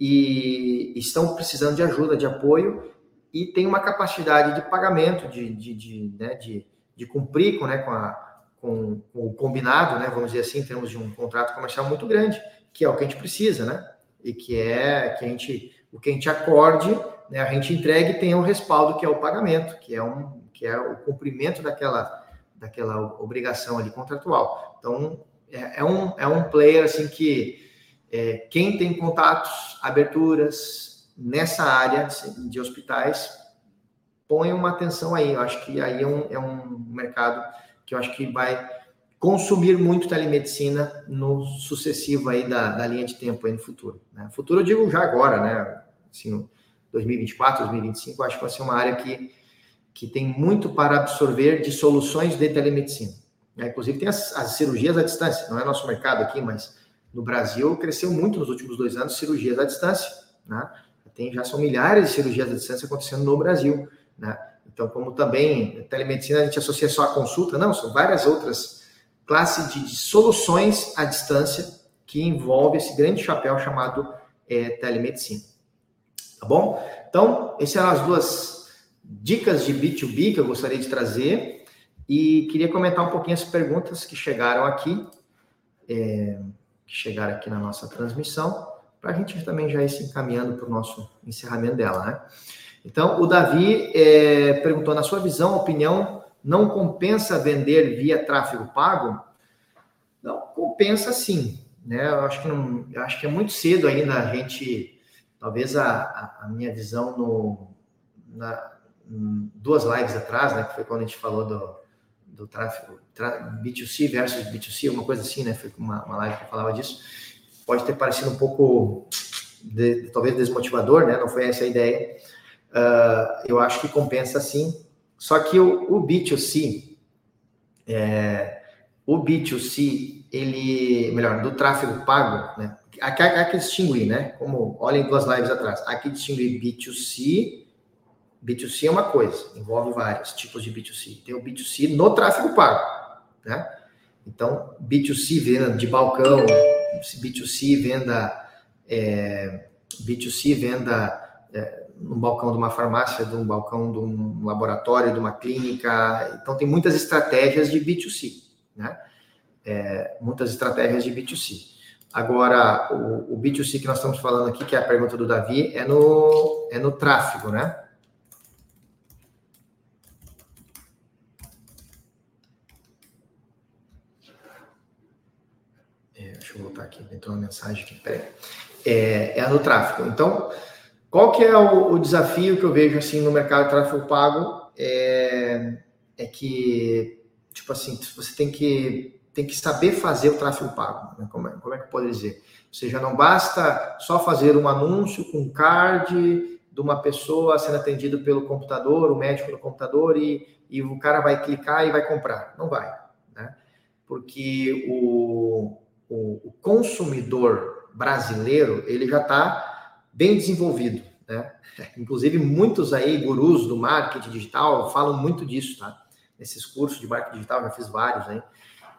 e estão precisando de ajuda, de apoio, e tem uma capacidade de pagamento, de, de, de, né, de, de cumprir com, né, com, a, com, com, o combinado, né, vamos dizer assim, em termos de um contrato comercial muito grande, que é o que a gente precisa, né? E que é que a gente, o que a gente acorde, né, a gente entregue o um respaldo, que é o pagamento, que é, um, que é o cumprimento daquela, daquela obrigação ali contratual. Então, é, é um, é um player assim que é, quem tem contatos, aberturas, nessa área de hospitais, põe uma atenção aí. Eu acho que aí é um, é um mercado que eu acho que vai consumir muito telemedicina no sucessivo aí da, da linha de tempo aí no futuro. Né? Futuro eu digo já agora, né? Assim, 2024, 2025, eu acho que vai ser uma área que, que tem muito para absorver de soluções de telemedicina. Né? Inclusive tem as, as cirurgias à distância, não é nosso mercado aqui, mas no Brasil cresceu muito nos últimos dois anos cirurgias à distância, né? Tem, já são milhares de cirurgias à distância acontecendo no Brasil, né? Então, como também telemedicina a gente associa só a consulta, não, são várias outras classes de, de soluções à distância que envolve esse grande chapéu chamado é, telemedicina. Tá bom? Então, essas eram as duas dicas de B2B que eu gostaria de trazer e queria comentar um pouquinho as perguntas que chegaram aqui, é, que chegaram aqui na nossa transmissão para a gente também já ir se encaminhando para o nosso encerramento dela, né? Então, o Davi é, perguntou, na sua visão, opinião, não compensa vender via tráfego pago? Não, compensa sim, né? Eu acho que, não, eu acho que é muito cedo ainda a gente, talvez a, a minha visão no, na, duas lives atrás, né, que foi quando a gente falou do, do tráfego B2C versus B2C, uma coisa assim, né? Foi uma, uma live que falava disso pode ter parecido um pouco de, talvez desmotivador, né? Não foi essa a ideia. Uh, eu acho que compensa sim. Só que o, o B2C, é, o B2C, ele, melhor, do tráfego pago, né? Aqui que distinguir, né? Como olhem duas lives atrás. Aqui distinguir B2C. B2C é uma coisa, envolve vários tipos de B2C. Tem o B2C no tráfego pago, né? Então, B2C venda de balcão, B2C venda é, B2C venda é, no balcão de uma farmácia, de balcão de um laboratório, de uma clínica. Então, tem muitas estratégias de B2C, né? É, muitas estratégias de B2C. Agora, o, o, B2C que nós estamos falando aqui, que é a pergunta do Davi, é no, é no tráfego, né? É, deixa eu voltar aqui, entrou uma mensagem aqui, peraí. É, é no tráfego. Então, qual que é o, o, desafio que eu vejo assim no mercado de tráfego pago? É, é que, tipo assim, você tem que tem que saber fazer o tráfego pago. Né? Como, é, como é que eu posso dizer? Ou seja, não basta só fazer um anúncio com card de uma pessoa sendo atendida pelo computador, o médico no computador, e, e o cara vai clicar e vai comprar. Não vai. Né? Porque o, o, o consumidor brasileiro, ele já está bem desenvolvido. Né? Inclusive, muitos aí, gurus do marketing digital, falam muito disso, tá? Nesses cursos de marketing digital, já fiz vários aí.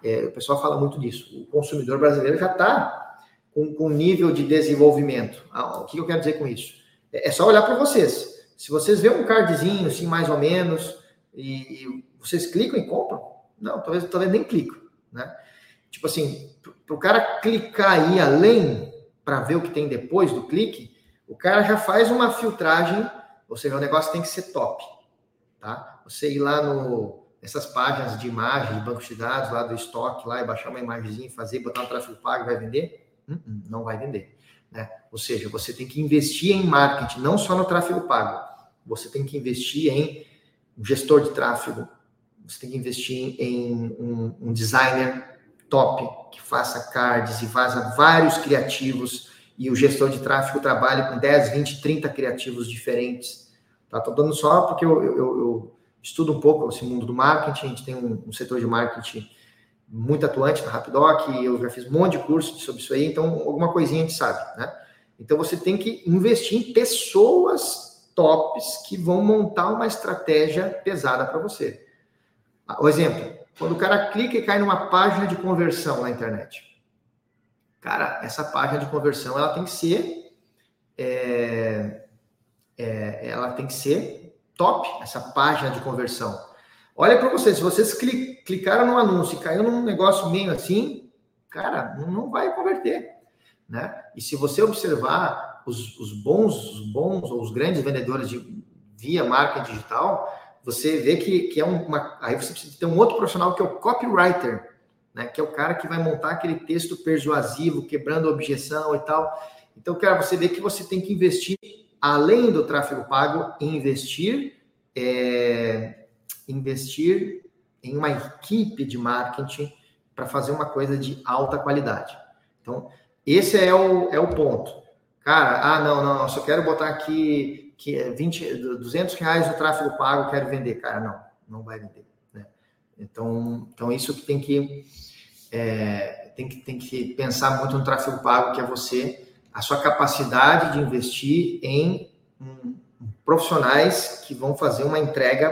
É, o pessoal fala muito disso. O consumidor brasileiro já está com, com nível de desenvolvimento. Ah, o que eu quero dizer com isso? É, é só olhar para vocês. Se vocês vêem um cardzinho, assim, mais ou menos, e, e vocês clicam e compram, não, talvez, talvez nem clicam, né? Tipo assim, para o cara clicar aí além para ver o que tem depois do clique, o cara já faz uma filtragem, ou seja, o negócio tem que ser top, tá? Você ir lá no essas páginas de imagem, de banco de dados lá do estoque, lá e baixar uma imagenzinha, fazer, botar um tráfego pago, vai vender? Uh -uh, não vai vender. Né? Ou seja, você tem que investir em marketing, não só no tráfego pago. Você tem que investir em um gestor de tráfego, você tem que investir em um, um designer top que faça cards e faça vários criativos e o gestor de tráfego trabalha com 10, 20, 30 criativos diferentes. Tá? Tô dando só porque eu, eu, eu estudo um pouco esse mundo do marketing, a gente tem um, um setor de marketing muito atuante na Rapidoc, eu já fiz um monte de curso sobre isso aí, então alguma coisinha a gente sabe, né? Então você tem que investir em pessoas tops que vão montar uma estratégia pesada para você. O exemplo, quando o cara clica e cai numa página de conversão na internet. Cara, essa página de conversão ela tem que ser é, é, ela tem que ser top essa página de conversão. Olha para vocês, se vocês clicaram no anúncio e caiu num negócio meio assim, cara, não vai converter, né? E se você observar os, os bons, os bons ou os grandes vendedores de via marca digital, você vê que, que é uma. Aí você precisa ter um outro profissional que é o copywriter, né? Que é o cara que vai montar aquele texto persuasivo, quebrando objeção e tal. Então, cara, você vê que você tem que investir além do tráfego pago, investir, é, investir em uma equipe de marketing para fazer uma coisa de alta qualidade. Então, esse é o, é o ponto. Cara, ah, não, não, só quero botar aqui que 20, é 200 reais no tráfego pago, quero vender. Cara, não, não vai vender. Né? Então, então, isso que tem que, é, tem que tem que pensar muito no tráfego pago, que é você a sua capacidade de investir em um, profissionais que vão fazer uma entrega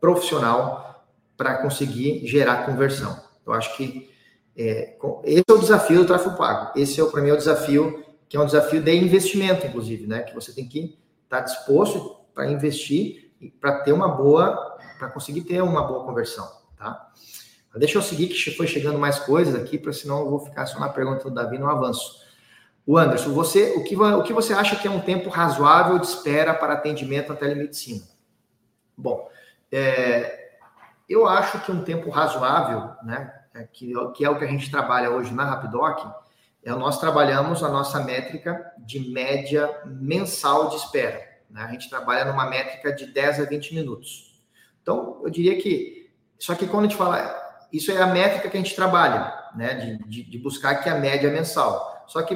profissional para conseguir gerar conversão. Eu acho que é, esse é o desafio do tráfego pago. Esse é, para mim, é o desafio, que é um desafio de investimento, inclusive, né? Que você tem que estar tá disposto para investir e para ter uma boa, para conseguir ter uma boa conversão, tá? Deixa eu seguir que foi chegando mais coisas aqui, para senão eu vou ficar só na pergunta do Davi no avanço. O Anderson, você, o, que, o que você acha que é um tempo razoável de espera para atendimento na telemedicina? Bom, é, eu acho que um tempo razoável, né, é que, que é o que a gente trabalha hoje na Rapidoc, nós trabalhamos a nossa métrica de média mensal de espera. Né? A gente trabalha numa métrica de 10 a 20 minutos. Então, eu diria que, só que quando a gente fala, isso é a métrica que a gente trabalha, né, de, de, de buscar que a média mensal. Só que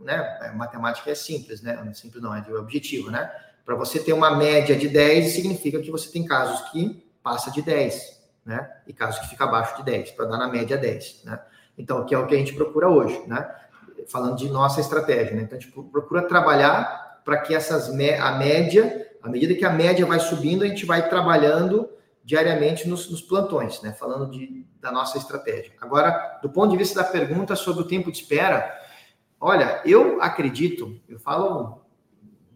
né? Matemática é simples, né? É simples não, é de objetivo, né? Para você ter uma média de 10, significa que você tem casos que passa de 10, né? E casos que fica abaixo de 10, para dar na média 10, né? Então, que é o que a gente procura hoje, né? Falando de nossa estratégia, né? Então, a gente procura trabalhar para que essas a média, à medida que a média vai subindo, a gente vai trabalhando diariamente nos, nos plantões, né? Falando de, da nossa estratégia. Agora, do ponto de vista da pergunta sobre o tempo de espera, olha, eu acredito, eu falo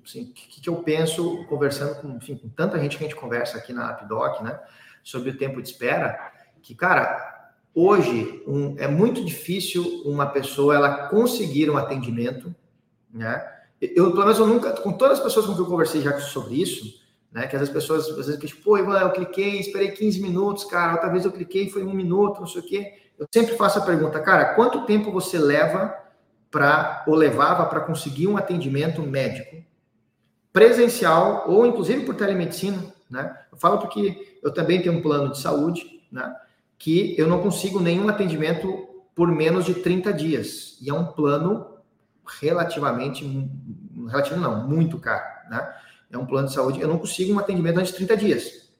assim, o que, que, eu penso conversando com, enfim, com tanta gente que a gente conversa aqui na AppDoc, né? Sobre o tempo de espera, que, cara, hoje um, é muito difícil uma pessoa ela conseguir um atendimento, né? Eu, pelo menos, eu nunca, com todas as pessoas com que eu conversei já sobre isso, né? Que as pessoas, às vezes, tipo, pô, Ivan, eu cliquei, esperei 15 minutos, cara, outra vez eu cliquei, foi um minuto, não sei o quê. Eu sempre faço a pergunta, cara, quanto tempo você leva para, ou levava para conseguir um atendimento médico presencial ou inclusive por telemedicina, né? Eu falo porque eu também tenho um plano de saúde, né? Que eu não consigo nenhum atendimento por menos de 30 dias. E é um plano relativamente, relativo não, muito caro, né? É um plano de saúde, eu não consigo um atendimento antes de 30 dias.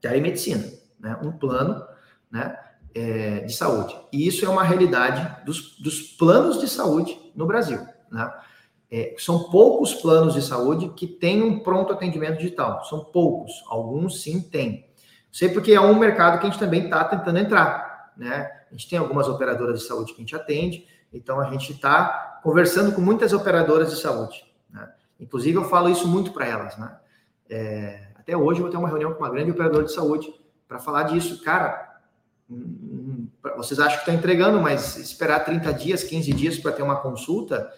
Telemedicina, né? Um plano, né? É, de saúde. E isso é uma realidade dos, dos planos de saúde no Brasil, né? É, são poucos planos de saúde que têm um pronto atendimento digital. São poucos. Alguns sim têm. Sei porque é um mercado que a gente também está tentando entrar. Né? A gente tem algumas operadoras de saúde que a gente atende, então a gente está conversando com muitas operadoras de saúde. Né? Inclusive, eu falo isso muito para elas. Né? É, até hoje eu vou ter uma reunião com uma grande operadora de saúde para falar disso. Cara, hum, hum, vocês acham que estão entregando, mas esperar 30 dias, 15 dias para ter uma consulta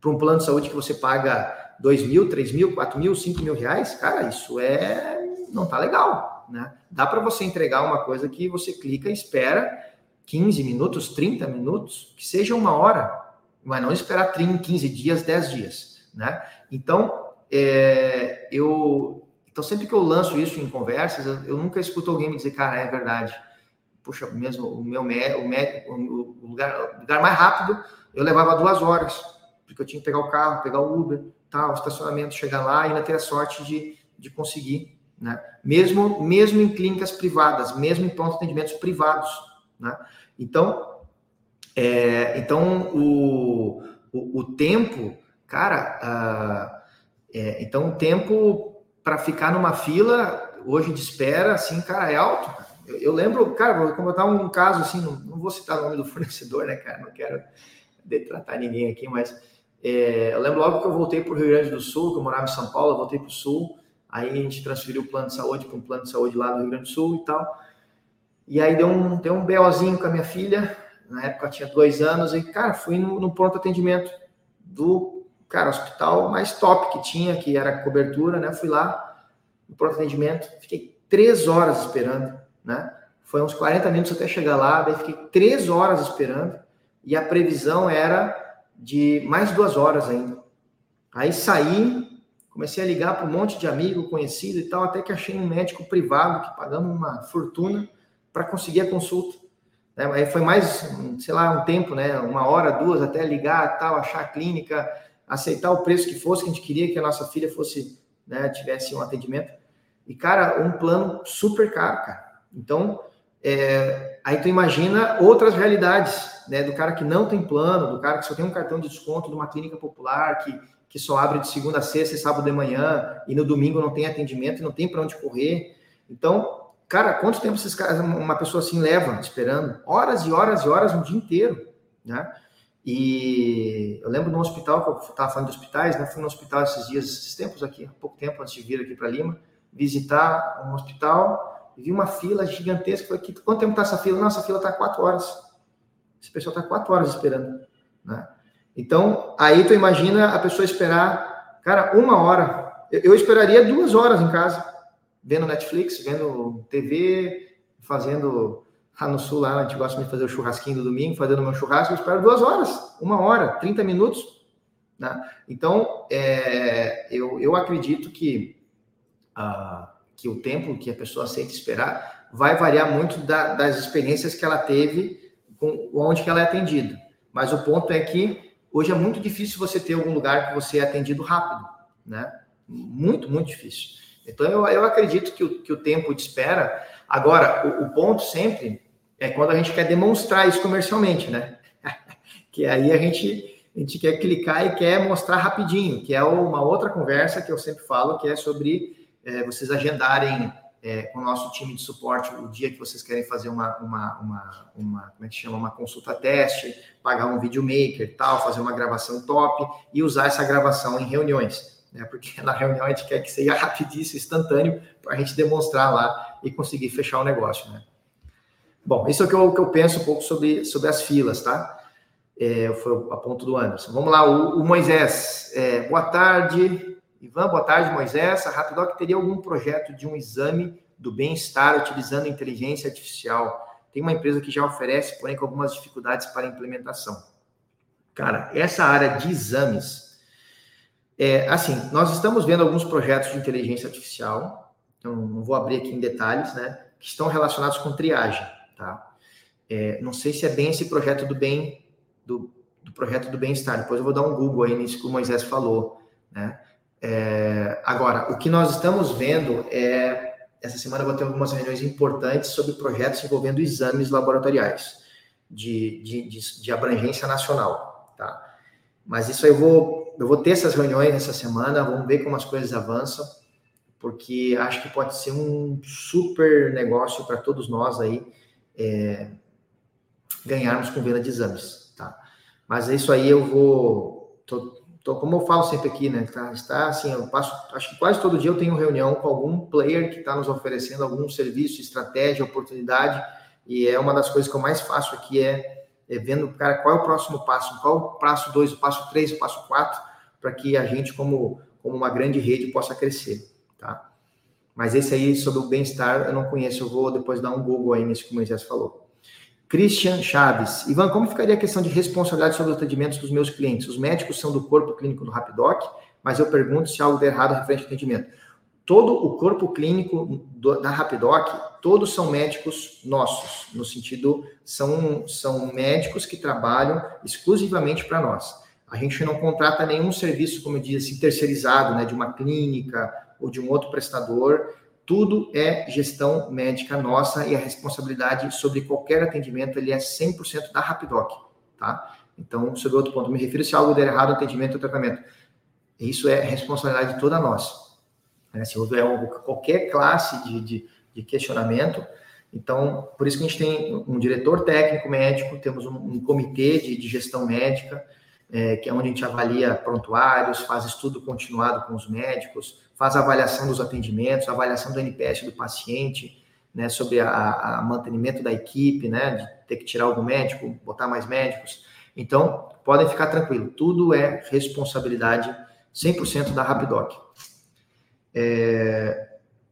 para um plano de saúde que você paga 2 mil, 3 mil, 4 mil, 5 mil reais, cara, isso é. não tá legal. Né? Dá para você entregar uma coisa que você clica e espera 15 minutos, 30 minutos, que seja uma hora, mas não esperar 30, 15 dias, 10 dias. Né? Então, é, eu. Então, sempre que eu lanço isso em conversas, eu, eu nunca escuto alguém me dizer, cara, é verdade. Puxa, mesmo o meu o, o, lugar, o lugar mais rápido, eu levava duas horas porque eu tinha que pegar o carro, pegar o Uber, tal, o estacionamento, chegar lá e ainda ter a sorte de, de conseguir, né? Mesmo, mesmo em clínicas privadas, mesmo em pontos de atendimentos privados, né? Então, é, então o, o, o, tempo, cara, uh, é, então o tempo para ficar numa fila hoje de espera, assim, cara, é alto. Eu, eu lembro, cara, vou contar um caso assim, não, não, vou citar o nome do fornecedor, né, cara? Não quero detratar ninguém aqui, mas é, eu lembro logo que eu voltei para o Rio Grande do Sul, que eu morava em São Paulo, eu voltei para o Sul, aí a gente transferiu o plano de saúde para um plano de saúde lá do Rio Grande do Sul e tal. E aí deu um, deu um BOzinho com a minha filha, na época tinha dois anos, e, cara, fui no, no pronto atendimento do, cara, hospital mais top que tinha, que era cobertura, né? Fui lá no pronto atendimento, fiquei três horas esperando, né? Foi uns 40 minutos até chegar lá, daí fiquei três horas esperando, e a previsão era de mais duas horas ainda. Aí saí, comecei a ligar para um monte de amigo, conhecido e tal, até que achei um médico privado que pagamos uma fortuna para conseguir a consulta. Né? Aí foi mais, sei lá, um tempo, né? Uma hora, duas, até ligar, tal, achar a clínica, aceitar o preço que fosse, que a gente queria que a nossa filha fosse, né, tivesse um atendimento. E, cara, um plano super caro, cara. Então, é, aí tu imagina outras realidades, né, do cara que não tem plano, do cara que só tem um cartão de desconto de uma clínica popular, que, que só abre de segunda a sexta e sábado de manhã, e no domingo não tem atendimento, não tem para onde correr. Então, cara, quanto tempo esses caras, uma pessoa assim leva esperando? Horas e horas e horas, um dia inteiro, né? E eu lembro no hospital, que eu estava falando de hospitais, né? Fui no hospital esses dias, esses tempos aqui, há pouco tempo antes de vir aqui para Lima, visitar um hospital vi uma fila gigantesca. Falei, quanto tempo está essa fila? Nossa, a fila está quatro horas. Esse pessoal está quatro horas esperando. Né? Então, aí tu imagina a pessoa esperar, cara, uma hora. Eu, esperaria duas horas em casa, vendo Netflix, vendo TV, fazendo lá no sul, lá a gente gosta de fazer o churrasquinho do domingo, fazendo meu churrasco, eu espero duas horas, uma hora, 30 minutos. Né? Então, é, eu, eu acredito que, uh, que o tempo que a pessoa aceita esperar vai variar muito da, das experiências que ela teve com onde que ela é atendida. Mas o ponto é que hoje é muito difícil você ter algum lugar que você é atendido rápido, né? Muito, muito difícil. Então, eu, eu acredito que o, que o tempo de espera. Agora, o, o ponto sempre é quando a gente quer demonstrar isso comercialmente, né? que aí a gente, a gente quer clicar e quer mostrar rapidinho, que é uma outra conversa que eu sempre falo, que é sobre é, vocês agendarem é, com o nosso time de suporte o dia que vocês querem fazer uma, uma, uma, uma como é que chama, uma consulta teste, pagar um videomaker tal, fazer uma gravação top e usar essa gravação em reuniões né? Porque na reunião a gente quer que seja rapidíssimo, instantâneo, para a gente demonstrar lá e conseguir fechar o negócio, né? Bom, isso é o que eu, que eu penso um pouco sobre, sobre as filas, tá? É, foi a ponto do Anderson. Vamos lá, o, o Moisés. É, boa tarde, Ivan, boa tarde, Moisés. A Rapidoc teria algum projeto de um exame do bem-estar utilizando inteligência artificial? Tem uma empresa que já oferece, porém com algumas dificuldades para implementação. Cara, essa área de exames é, assim, nós estamos vendo alguns projetos de inteligência artificial, então não vou abrir aqui em detalhes, né, que estão relacionados com triagem, tá? É, não sei se é bem esse projeto do bem, do, do projeto do bem-estar, depois eu vou dar um Google aí nisso que o Moisés falou, né? É, agora, o que nós estamos vendo é, essa semana eu vou ter algumas reuniões importantes sobre projetos envolvendo exames laboratoriais de, de, de, de abrangência nacional, tá? Mas isso aí eu vou eu vou ter essas reuniões essa semana, vamos ver como as coisas avançam, porque acho que pode ser um super negócio para todos nós aí é, ganharmos com venda de exames, tá? Mas isso aí eu vou, tô, tô, como eu falo sempre aqui, né? Tá, está assim, eu passo, acho que quase todo dia eu tenho reunião com algum player que está nos oferecendo algum serviço, estratégia, oportunidade, e é uma das coisas que eu mais faço aqui é é, vendo, cara, qual é o próximo passo, qual é o passo 2, o passo 3, o passo 4, para que a gente, como, como uma grande rede, possa crescer, tá? Mas esse aí, sobre o bem-estar, eu não conheço, eu vou depois dar um Google aí nisso que o Moisés falou. Christian Chaves. Ivan, como ficaria a questão de responsabilidade sobre os atendimentos dos meus clientes? Os médicos são do corpo clínico do Rapidoc, mas eu pergunto se algo de errado referente ao atendimento todo o corpo clínico do, da Rapidoc, todos são médicos nossos, no sentido, são, são médicos que trabalham exclusivamente para nós. A gente não contrata nenhum serviço, como eu disse, terceirizado, né, de uma clínica ou de um outro prestador. Tudo é gestão médica nossa e a responsabilidade sobre qualquer atendimento ele é 100% da Rapidoc, tá? Então, sobre outro ponto, me refiro se algo der errado atendimento ou tratamento. Isso é responsabilidade toda nossa né? se houver qualquer classe de, de, de, questionamento. Então, por isso que a gente tem um diretor técnico médico, temos um, um comitê de, de, gestão médica, é, que é onde a gente avalia prontuários, faz estudo continuado com os médicos, faz avaliação dos atendimentos, avaliação do NPS do paciente, né, sobre a, a, mantenimento da equipe, né, de ter que tirar algum médico, botar mais médicos. Então, podem ficar tranquilos, tudo é responsabilidade 100% da Rapidoc. É,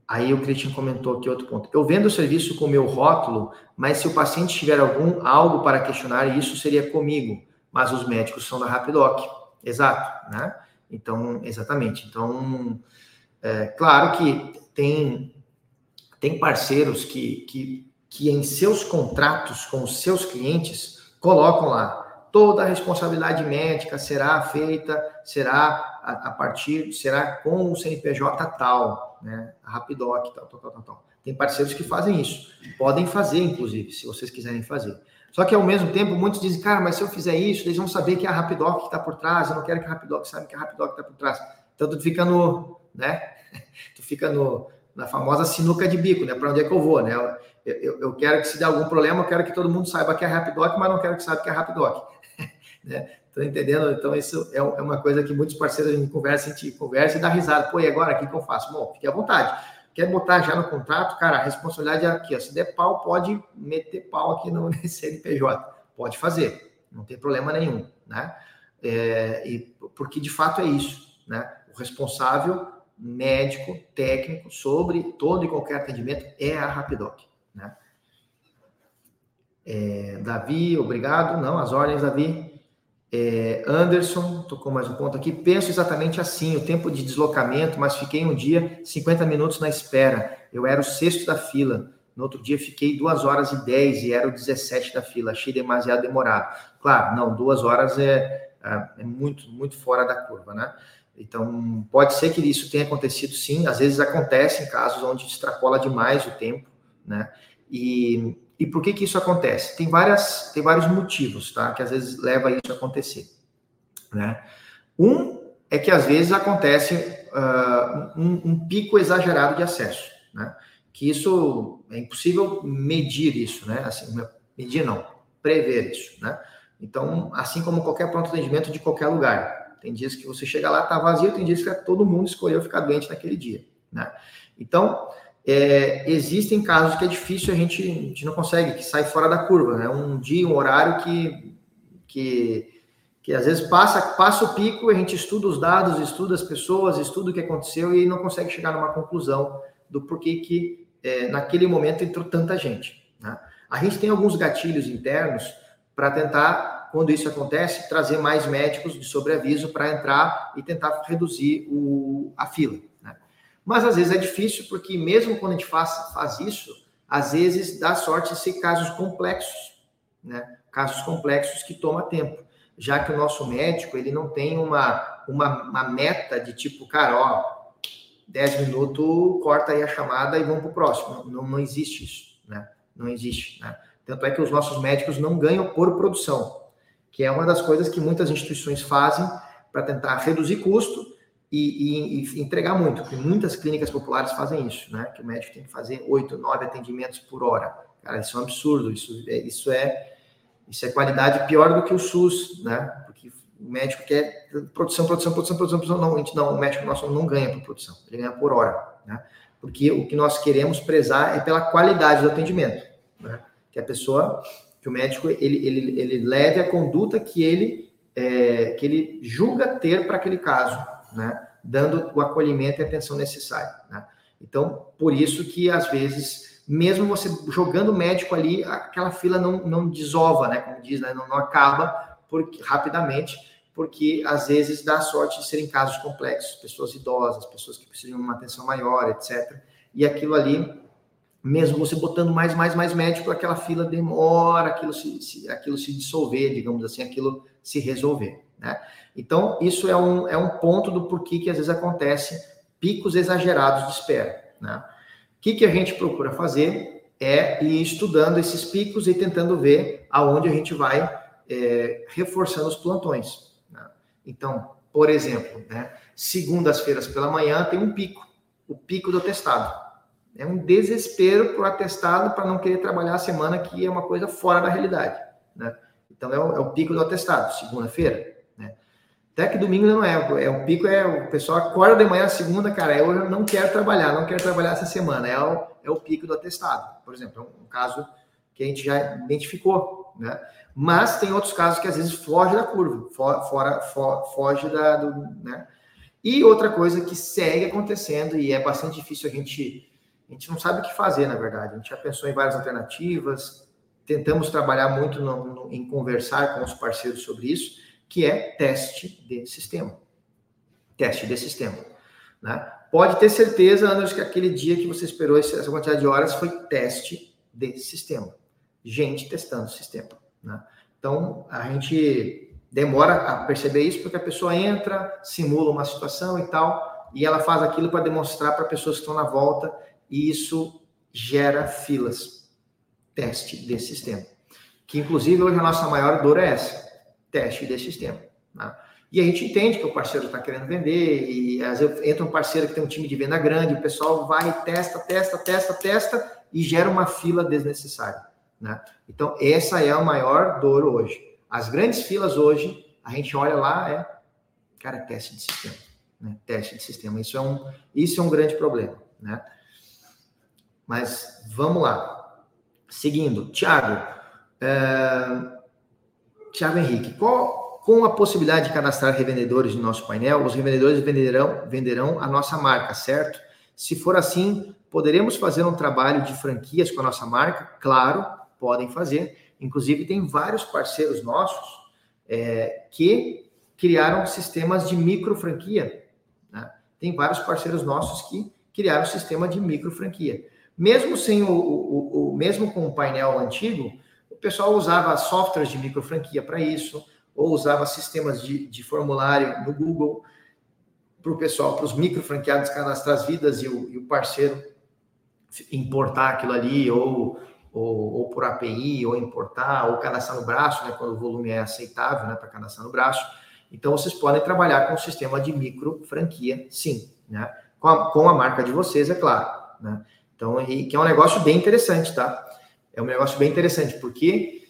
aí o Christian comentou aqui outro ponto. Eu vendo o serviço com o meu rótulo, mas se o paciente tiver algum algo para questionar, isso seria comigo. Mas os médicos são da Rapidoc. Exato, né? Então, exatamente. Então, é, claro que tem, tem parceiros que, que, que em seus contratos com os seus clientes colocam lá toda a responsabilidade médica será feita, será a, a, partir, será com o CNPJ tal, né? A Rapidoc, tal, tal, tal, tal. Tem parceiros que fazem isso. Podem fazer, inclusive, se vocês quiserem fazer. Só que ao mesmo tempo, muitos dizem, cara, mas se eu fizer isso, eles vão saber que é a Rapidoc que está por trás, eu não quero que a Rapidoc saiba que a Rapidoc está por trás. Então tu fica no, né? Tu fica no, na famosa sinuca de bico, né? Para onde é que eu vou, né? Eu, eu, eu, quero que se der algum problema, eu quero que todo mundo saiba que é a Rapidoc, mas não quero que saiba que é a Rapidoc. né? Estão entendendo? Então, isso é, é uma coisa que muitos parceiros a gente conversa, a gente conversa e dá risada. Pô, e agora, o que, que eu faço? Bom, fique à vontade. Quer botar já no contrato? Cara, a responsabilidade é aqui. Ó. Se der pau, pode meter pau aqui no CNPJ. Pode fazer. Não tem problema nenhum, né? É, e, porque, de fato, é isso, né? O responsável médico, técnico, sobre todo e qualquer atendimento é a Rapidoc, né? É, Davi, obrigado. Não, as ordens, Davi. É, Anderson, tocou mais um ponto aqui. Penso exatamente assim: o tempo de deslocamento, mas fiquei um dia 50 minutos na espera. Eu era o sexto da fila. No outro dia fiquei duas horas e dez e era o 17 da fila. Achei demasiado demorado. Claro, não, duas horas é. é muito, muito fora da curva, né? Então, pode ser que isso tenha acontecido sim, às vezes acontece em casos onde extrapola demais o tempo, né? E, e por que que isso acontece? Tem, várias, tem vários motivos, tá? Que às vezes leva isso a acontecer, né? Um é que às vezes acontece uh, um, um, pico exagerado de acesso, né? Que isso é impossível medir isso, né? Assim, medir não, prever isso, né? Então, assim como qualquer pronto atendimento de qualquer lugar, tem dias que você chega lá, tá vazio, tem dias que todo mundo escolheu ficar doente naquele dia, né? Então, é, existem casos que é difícil, a gente, a gente não consegue, que sai fora da curva, né? Um dia, um horário que, que, que às vezes passa, passa o pico, a gente estuda os dados, estuda as pessoas, estuda o que aconteceu e não consegue chegar numa conclusão do porquê que é, naquele momento entrou tanta gente. Né? A gente tem alguns gatilhos internos para tentar quando isso acontece, trazer mais médicos de sobreaviso para entrar e tentar reduzir o, a fila. Mas às vezes é difícil, porque mesmo quando a gente faz, faz isso, às vezes dá sorte ser casos complexos, né? casos complexos que toma tempo, já que o nosso médico ele não tem uma, uma, uma meta de tipo, cara, ó, 10 minutos, corta aí a chamada e vamos para o próximo. Não, não existe isso, né? Não existe, né? Tanto é que os nossos médicos não ganham por produção que é uma das coisas que muitas instituições fazem para tentar reduzir custo e, e, e, entregar muito, porque muitas clínicas populares fazem isso, né? Que o médico tem que fazer oito, nove atendimentos por hora. Cara, isso é um absurdo, isso é, isso é, isso é qualidade pior do que o SUS, né? Porque o médico quer produção, produção, produção, produção, produção. Não, a gente não, o médico nosso não ganha por produção, ele ganha por hora, né? Porque o que nós queremos prezar é pela qualidade do atendimento, né? Que a pessoa que o médico ele, ele, ele leve a conduta que ele é, que ele julga ter para aquele caso, né? Dando o acolhimento e atenção necessária, né? Então, por isso que às vezes, mesmo você jogando o médico ali, aquela fila não, não desova, né? Como diz, né? Não, não acaba porque, rapidamente, porque às vezes dá sorte de serem casos complexos, pessoas idosas, pessoas que precisam de uma atenção maior, etc. E aquilo ali mesmo você botando mais, mais, mais médico, aquela fila demora, aquilo se, se, aquilo se dissolver, digamos assim, aquilo se resolver, né? Então, isso é um, é um ponto do porquê que às vezes acontece picos exagerados de espera, né? O que, que a gente procura fazer é ir estudando esses picos e tentando ver aonde a gente vai é, reforçando os plantões. Né? Então, por exemplo, né, segundas-feiras pela manhã tem um pico, o pico do testado. É um desespero para o atestado para não querer trabalhar a semana, que é uma coisa fora da realidade. Né? Então, é o, é o pico do atestado, segunda-feira. Até que domingo não é. É o pico, é o pessoal acorda de manhã, segunda, cara, eu não quero trabalhar, não quero trabalhar essa semana. É o, é o pico do atestado, por exemplo. É um, caso que a gente já identificou. Né? Mas tem outros casos que às vezes foge da curva, for, fora, for, foge da. Do, né? E outra coisa que segue acontecendo, e é bastante difícil a gente a gente não sabe o que fazer, na verdade. A gente já pensou em várias alternativas, tentamos trabalhar muito no, no, em conversar com os parceiros sobre isso, que é teste de sistema. Teste de sistema. Né? Pode ter certeza, Anderson, que aquele dia que você esperou essa quantidade de horas foi teste de sistema. Gente testando o sistema. Né? Então, a gente demora a perceber isso porque a pessoa entra, simula uma situação e tal, e ela faz aquilo para demonstrar para pessoas que estão na volta e isso gera filas. Teste desse sistema. Que, inclusive, hoje a nossa maior dor é essa: teste desse sistema. Né? E a gente entende que o parceiro está querendo vender, e às vezes entra um parceiro que tem um time de venda grande, o pessoal vai, testa, testa, testa, testa, e gera uma fila desnecessária. Né? Então, essa é a maior dor hoje. As grandes filas hoje, a gente olha lá, é, cara, teste de sistema. Né? Teste de sistema. Isso é um, isso é um grande problema. Né? Mas vamos lá. Seguindo, Tiago. É... Tiago Henrique, qual, com a possibilidade de cadastrar revendedores no nosso painel, os revendedores venderão, venderão a nossa marca, certo? Se for assim, poderemos fazer um trabalho de franquias com a nossa marca? Claro, podem fazer. Inclusive, tem vários parceiros nossos é, que criaram sistemas de micro franquia. Né? Tem vários parceiros nossos que criaram sistema de micro franquia. Mesmo sem o, o, o, mesmo com o painel antigo, o pessoal usava softwares de micro franquia para isso, ou usava sistemas de, de formulário no Google para o pessoal, para os micro franqueados cadastrar as vidas e o, e o parceiro importar aquilo ali, ou, ou, ou, por API, ou importar, ou cadastrar no braço, né, quando o volume é aceitável né, para cadastrar no braço. Então, vocês podem trabalhar com o sistema de micro franquia, sim, né? Com a, com a marca de vocês, é claro, né? Então, e, que é um negócio bem interessante, tá? É um negócio bem interessante, porque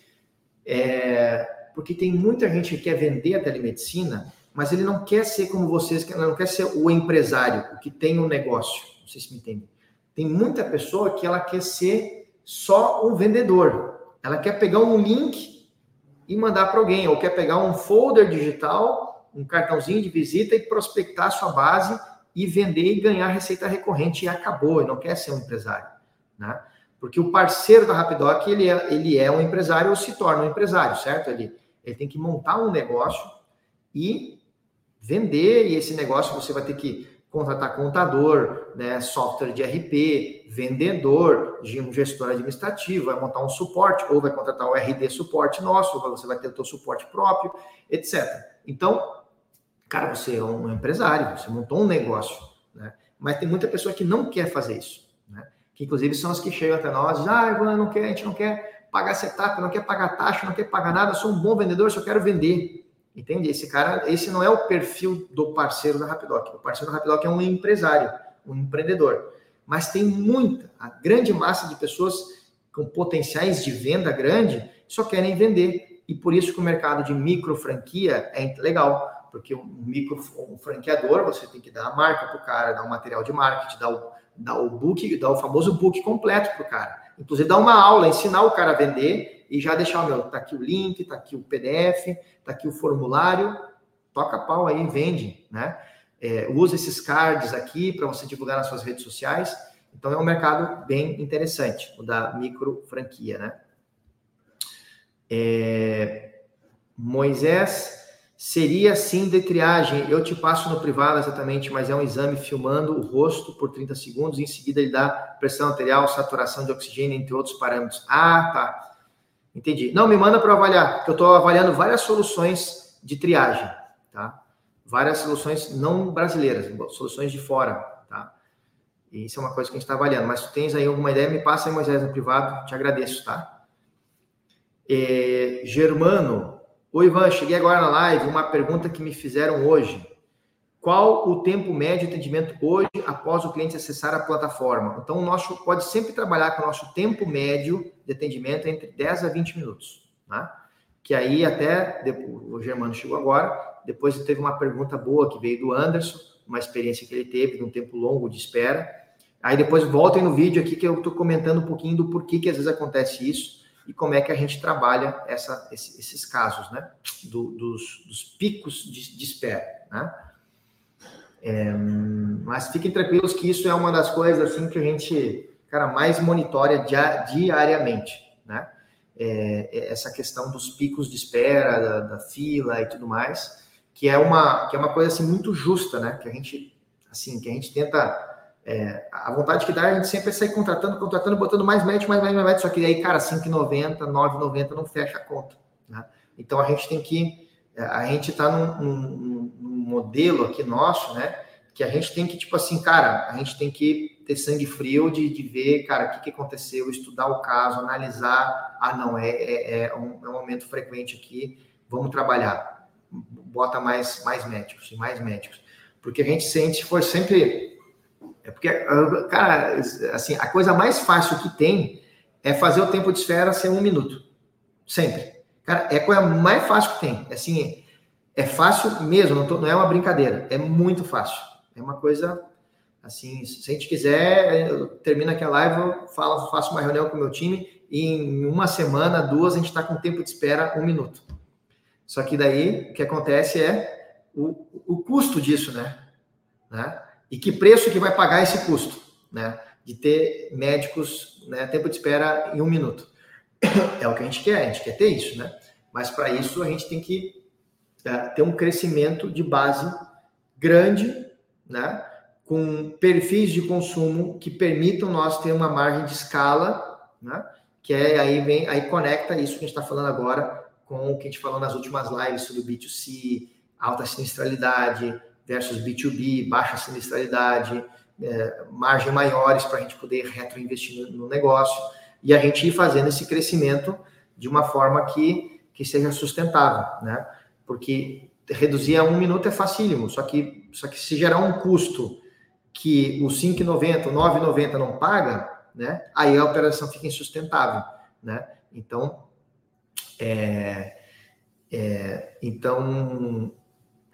é, porque tem muita gente que quer vender a telemedicina, mas ele não quer ser como vocês, não quer ser o empresário, que tem um negócio. Não sei se me entendem. Tem muita pessoa que ela quer ser só um vendedor. Ela quer pegar um link e mandar para alguém, ou quer pegar um folder digital, um cartãozinho de visita e prospectar a sua base e vender e ganhar receita recorrente e acabou, e não quer ser um empresário, né? Porque o parceiro da Rapidoc, ele é, ele é um empresário ou se torna um empresário, certo? Ele, ele tem que montar um negócio e vender, e esse negócio você vai ter que contratar contador, né, software de RP, vendedor, de um gestor administrativo, vai montar um suporte, ou vai contratar o RD suporte nosso, ou você vai ter o seu suporte próprio, etc. Então, cara, você é um empresário, você montou um negócio, né? Mas tem muita pessoa que não quer fazer isso? Que inclusive são as que chegam até nós, e dizem, ah, não quer, a gente não quer pagar setup, não quer pagar taxa, não quer pagar nada, sou um bom vendedor, só quero vender. Entende? Esse cara, esse não é o perfil do parceiro da Rapidoc. O parceiro da Rapidoc é um empresário, um empreendedor. Mas tem muita, a grande massa de pessoas com potenciais de venda grande só querem vender. E por isso que o mercado de micro franquia é legal, porque um micro um franqueador, você tem que dar a marca para o cara, dar o um material de marketing, dar o, dar o book, dar o famoso book completo para o cara. Inclusive dar uma aula, ensinar o cara a vender e já deixar o meu, tá aqui o link, tá aqui o PDF, tá aqui o formulário, toca pau aí, vende, né? É, usa esses cards aqui para você divulgar nas suas redes sociais. Então é um mercado bem interessante, o da micro franquia, né? É, Moisés, seria sim de triagem. Eu te passo no privado exatamente, mas é um exame filmando o rosto por 30 segundos, em seguida ele dá pressão arterial, saturação de oxigênio, entre outros parâmetros. Ah, tá. Entendi. Não, me manda para avaliar, porque eu estou avaliando várias soluções de triagem, tá? Várias soluções não brasileiras, soluções de fora, tá? E isso é uma coisa que a gente está avaliando. Mas se tens aí alguma ideia, me passa aí, Moisés, no privado, te agradeço, tá? É, Germano, oi Ivan, cheguei agora na live, uma pergunta que me fizeram hoje. Qual o tempo médio de atendimento hoje após o cliente acessar a plataforma? Então, o nosso pode sempre trabalhar com o nosso tempo médio de atendimento entre 10 a 20 minutos, tá? Que aí até o Germano chegou agora, depois teve uma pergunta boa que veio do Anderson, uma experiência que ele teve de um tempo longo de espera. Aí depois voltem no vídeo aqui que eu estou comentando um pouquinho do porquê que às vezes acontece isso e como é que a gente trabalha essa, esses casos, né? Do, dos, dos, picos de, de espera, né? É, mas fiquem tranquilos que isso é uma das coisas assim que a gente, cara, mais monitora diariamente, né? É, é, essa questão dos picos de espera, da, da, fila e tudo mais, que é uma que é uma coisa assim muito justa, né? Que a gente assim que a gente tenta é, a vontade que dá a gente sempre é sair contratando, contratando, botando mais médico, mais médico, mais só que aí, cara, 5,90, 9,90 não fecha a conta. Né? Então a gente tem que a gente está num, num, num, modelo aqui nosso, né? Que a gente tem que, tipo assim, cara, a gente tem que ter sangue frio de, de ver, cara, o que, que aconteceu, estudar o caso, analisar. Ah, não, é, é, é, um, é um momento frequente aqui, vamos trabalhar. Bota mais, mais médicos, mais médicos. Porque a gente sente, foi sempre. É porque, cara, assim, a coisa mais fácil que tem é fazer o tempo de esfera ser um minuto. Sempre. Cara, é a coisa mais fácil que tem. Assim, é fácil mesmo, não, tô, não é uma brincadeira. É muito fácil. É uma coisa assim, se a gente quiser, termina aqui a live, eu falo, faço uma reunião com o meu time e em uma semana, duas, a gente está com tempo de espera um minuto. Só que daí o que acontece é o, o custo disso, né? né? E que preço que vai pagar esse custo, né? De ter médicos, né? Tempo de espera em um minuto. É o que a gente quer, a gente quer ter isso, né? Mas para isso a gente tem que é, ter um crescimento de base grande, né? Com perfis de consumo que permitam nós ter uma margem de escala, né? Que é aí vem, aí conecta isso que a gente está falando agora com o que a gente falou nas últimas lives sobre o B2C, alta sinistralidade versus B2B, baixa sinistralidade, é, margem maiores para a gente poder retroinvestir no, no negócio e a gente ir fazendo esse crescimento de uma forma que, que seja sustentável, né? Porque reduzir a um minuto é facílimo, só que, só que se gerar um custo que o 5,90, o 9,90 não paga, né? Aí a operação fica insustentável, né? Então, é, é, então,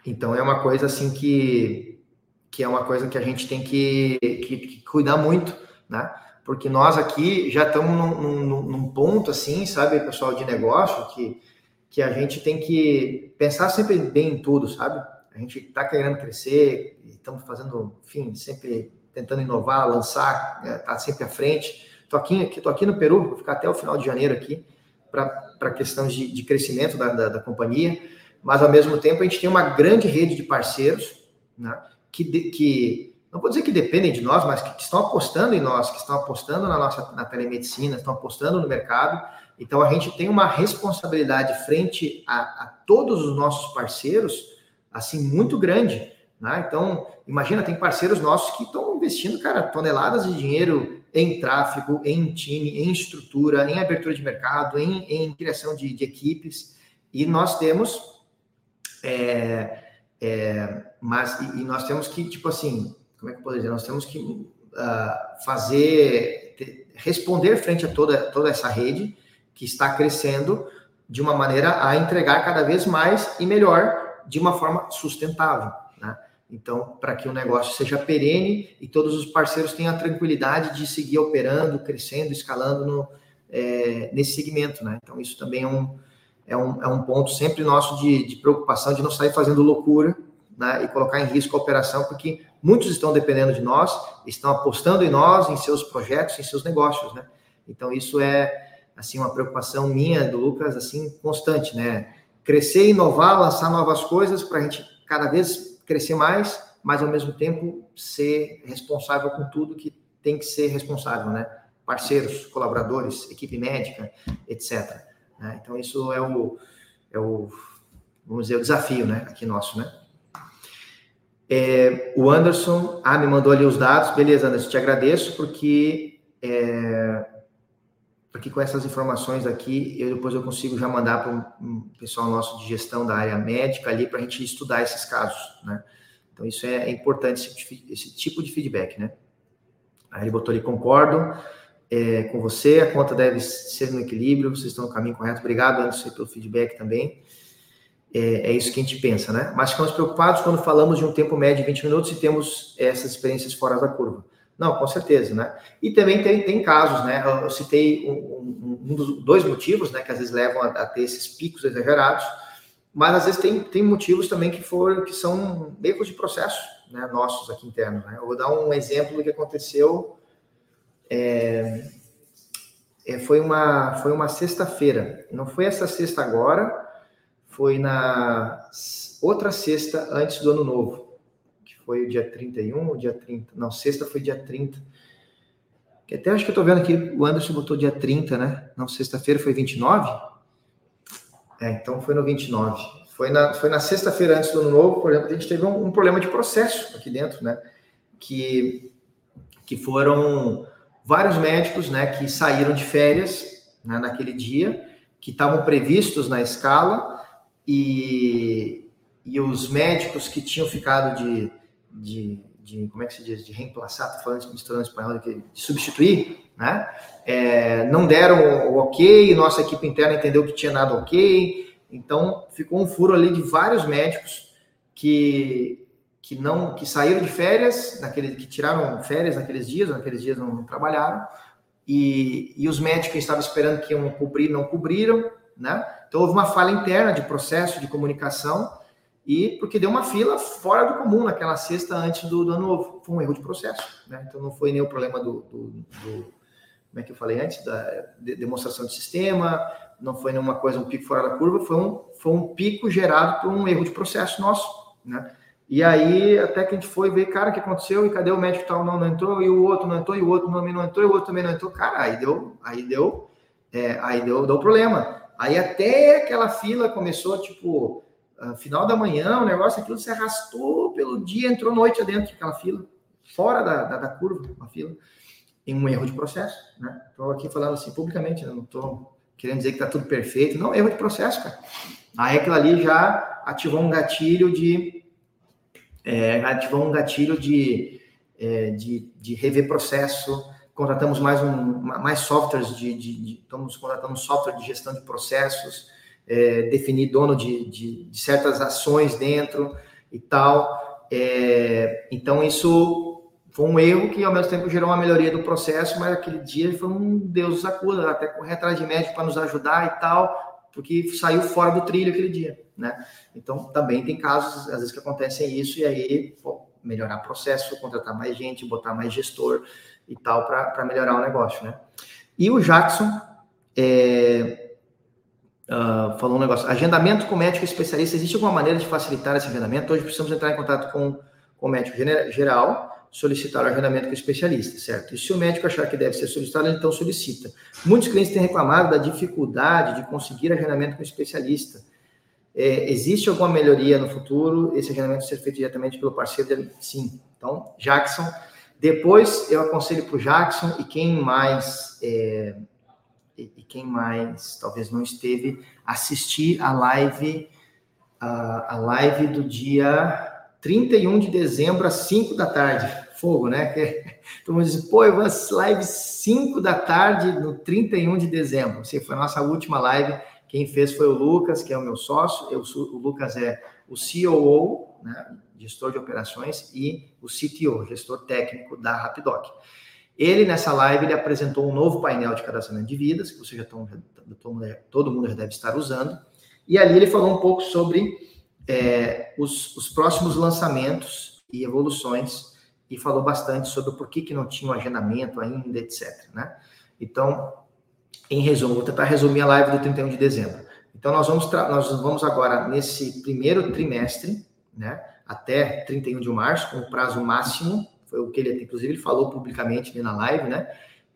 então é uma coisa assim que, que é uma coisa que a gente tem que, que, que cuidar muito, né? Porque nós aqui já estamos num, num, num, ponto assim, sabe, pessoal de negócio, que, que a gente tem que pensar sempre bem em tudo, sabe? A gente está querendo crescer, estamos fazendo, enfim, sempre tentando inovar, lançar, está né, sempre à frente. Estou aqui, aqui, aqui no Peru, vou ficar até o final de janeiro aqui para questões de, de crescimento da, da, da, companhia, mas ao mesmo tempo a gente tem uma grande rede de parceiros né, que, que não vou dizer que dependem de nós, mas que, que estão apostando em nós, que estão apostando na nossa na telemedicina, estão apostando no mercado. Então a gente tem uma responsabilidade frente a, a todos os nossos parceiros, assim muito grande. Né? Então imagina tem parceiros nossos que estão investindo, cara, toneladas de dinheiro em tráfego, em time, em estrutura, em abertura de mercado, em, em criação de, de, equipes. E nós temos, é, é, mas e, e, nós temos que, tipo assim, como é que eu posso dizer? Nós temos que uh, fazer, responder frente a toda, toda essa rede que está crescendo de uma maneira a entregar cada vez mais e melhor de uma forma sustentável. Então, para que o negócio seja perene e todos os parceiros tenham a tranquilidade de seguir operando, crescendo, escalando no, é, nesse segmento, né? Então, isso também é um, é um, é um ponto sempre nosso de, de preocupação, de não sair fazendo loucura né? e colocar em risco a operação, porque muitos estão dependendo de nós, estão apostando em nós, em seus projetos, em seus negócios, né? Então, isso é, assim, uma preocupação minha, do Lucas, assim, constante, né? Crescer, inovar, lançar novas coisas para a gente cada vez crescer mais, mas ao mesmo tempo ser responsável com tudo que tem que ser responsável, né? Parceiros, colaboradores, equipe médica, etc. Né? Então isso é o, é o, vamos dizer, o desafio, né? Aqui nosso, né? É, o Anderson, ah, me mandou ali os dados, beleza, Anderson, te agradeço porque é, porque com essas informações aqui, eu depois eu consigo já mandar para um pessoal nosso de gestão da área médica ali para a gente estudar esses casos, né? Então isso é, é importante esse, esse, tipo de feedback, né? Aí ele botou ali concordo é, com você, a conta deve ser no equilíbrio, vocês estão no caminho correto. Obrigado, Anderson, pelo feedback também. É, é, isso que a gente pensa, né? Mas ficamos preocupados quando falamos de um tempo médio de 20 minutos e temos essas experiências fora da curva. Não, com certeza, né? E também tem, tem casos, né? Eu citei um, um, um dos dois motivos, né? Que às vezes levam a, a, ter esses picos exagerados, mas às vezes tem, tem motivos também que foram que são erros de processo, né? Nossos aqui internos. Né? Eu vou dar um exemplo do que aconteceu. É, é, foi uma foi uma sexta-feira. Não foi essa sexta agora, foi na outra sexta antes do ano novo foi o dia 31 ou dia 30? Não, sexta foi dia 30. Que até acho que eu tô vendo aqui, o Anderson botou dia 30, né? Não, sexta-feira foi 29? É, então foi no 29. Foi na, foi na sexta-feira antes do ano novo, por exemplo, a gente teve um, um, problema de processo aqui dentro, né? Que, que foram vários médicos, né, que saíram de férias né, naquele dia, que estavam previstos na escala, e, e os médicos que tinham ficado de de, de, como é que se diz, de reemplaçar, tô falando misturando espanhol, de, de substituir, né? É, não deram o ok, nossa equipe interna entendeu que tinha nada ok, então ficou um furo ali de vários médicos que que não que saíram de férias, naquele, que tiraram férias naqueles dias, naqueles dias não, não trabalharam, e, e os médicos que estavam esperando que iam cobrir não cobriram, né? Então houve uma falha interna de processo de comunicação e porque deu uma fila fora do comum naquela sexta antes do, do ano novo. Foi um erro de processo, né? Então não foi nem o problema do, do, do como é que eu falei antes, da de, demonstração de sistema, não foi nenhuma coisa, um pico fora da curva, foi um, foi um pico gerado por um erro de processo nosso, né? E aí, até que a gente foi ver, cara, o que aconteceu, e cadê o médico tal, não, não entrou, e o outro não entrou, e o outro também não entrou, e o outro também não entrou, cara, aí deu, aí deu, é, aí deu, deu problema. Aí até aquela fila começou, tipo, final da manhã, o negócio, aquilo se arrastou pelo dia, entrou noite adentro daquela fila, fora da, da, da curva, uma fila, em um erro de processo, né? Estou aqui falando assim publicamente, né? não estou querendo dizer que está tudo perfeito, não, erro de processo, cara. Aí aquilo ali já ativou um gatilho de, é, ativou um gatilho de, é, de, de rever processo, contratamos mais, um, mais softwares de, de, de estamos contratando software de gestão de processos, é, definir dono de, de, de, certas ações dentro e tal. É, então, isso foi um erro que, ao mesmo tempo, gerou uma melhoria do processo, mas aquele dia foi um Deus acuda, até correr atrás de médico para nos ajudar e tal, porque saiu fora do trilho aquele dia, né? Então, também tem casos, às vezes, que acontecem isso, e aí, pô, melhorar processo, contratar mais gente, botar mais gestor, e tal para melhorar o negócio, né? E o Jackson é, uh, falou um negócio: agendamento com médico especialista. Existe alguma maneira de facilitar esse agendamento? Hoje precisamos entrar em contato com, com o médico geral, solicitar o agendamento com o especialista, certo? E se o médico achar que deve ser solicitado, então solicita. Muitos clientes têm reclamado da dificuldade de conseguir agendamento com o especialista. É, existe alguma melhoria no futuro? Esse agendamento ser feito diretamente pelo parceiro dele? Sim. Então, Jackson depois eu aconselho para o Jackson e quem mais é, e quem mais talvez não esteve assistir a live a, a live do dia 31 de dezembro às 5 da tarde. Fogo, né? Todo mundo diz, pô, eu vou live 5 da tarde no 31 de dezembro. Essa foi a nossa última live. Quem fez foi o Lucas, que é o meu sócio. Eu, o Lucas é o COO, né? gestor de operações, e o CTO, gestor técnico da Rapidoc. Ele, nessa live, ele apresentou um novo painel de cadastramento de vidas, que vocês já estão, todo mundo já deve estar usando, e ali ele falou um pouco sobre é, os, os, próximos lançamentos e evoluções, e falou bastante sobre o porquê que não tinha um agendamento ainda, etc. Né? Então, em resumo, vou tentar resumir a live do 31 de dezembro. Então, nós vamos, nós vamos agora, nesse primeiro trimestre, né, até 31 de março, com o prazo máximo, foi o que ele, inclusive, ele falou publicamente ali na live, né?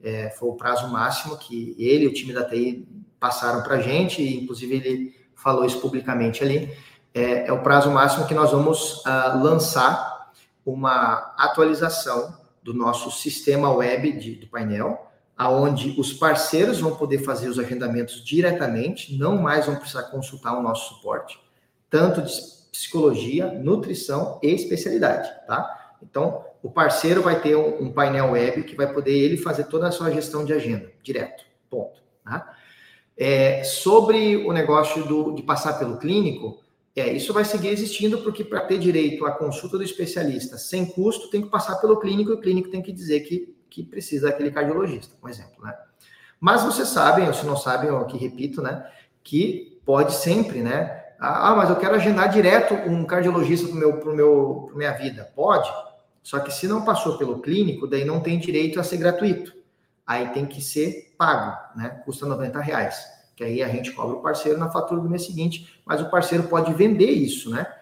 É, foi o prazo máximo que ele e o time da TI passaram para a gente, e inclusive ele falou isso publicamente ali. É, é o prazo máximo que nós vamos uh, lançar uma atualização do nosso sistema web de, do painel, aonde os parceiros vão poder fazer os agendamentos diretamente, não mais vão precisar consultar o nosso suporte, tanto de psicologia, nutrição e especialidade, tá? Então, o parceiro vai ter um, painel web que vai poder ele fazer toda a sua gestão de agenda, direto, ponto. Tá? É, sobre o negócio do, de passar pelo clínico, é, isso vai seguir existindo porque para ter direito à consulta do especialista sem custo, tem que passar pelo clínico e o clínico tem que dizer que, que precisa daquele cardiologista, por exemplo, né? Mas vocês sabem, ou se não sabem, eu aqui repito, né, que pode sempre, né, ah, mas eu quero agendar direto um cardiologista para meu, pro meu, pro minha vida. Pode, só que se não passou pelo clínico, daí não tem direito a ser gratuito. Aí tem que ser pago, né? Custa 90 reais. Que aí a gente cobra o parceiro na fatura do mês seguinte, mas o parceiro pode vender isso, né?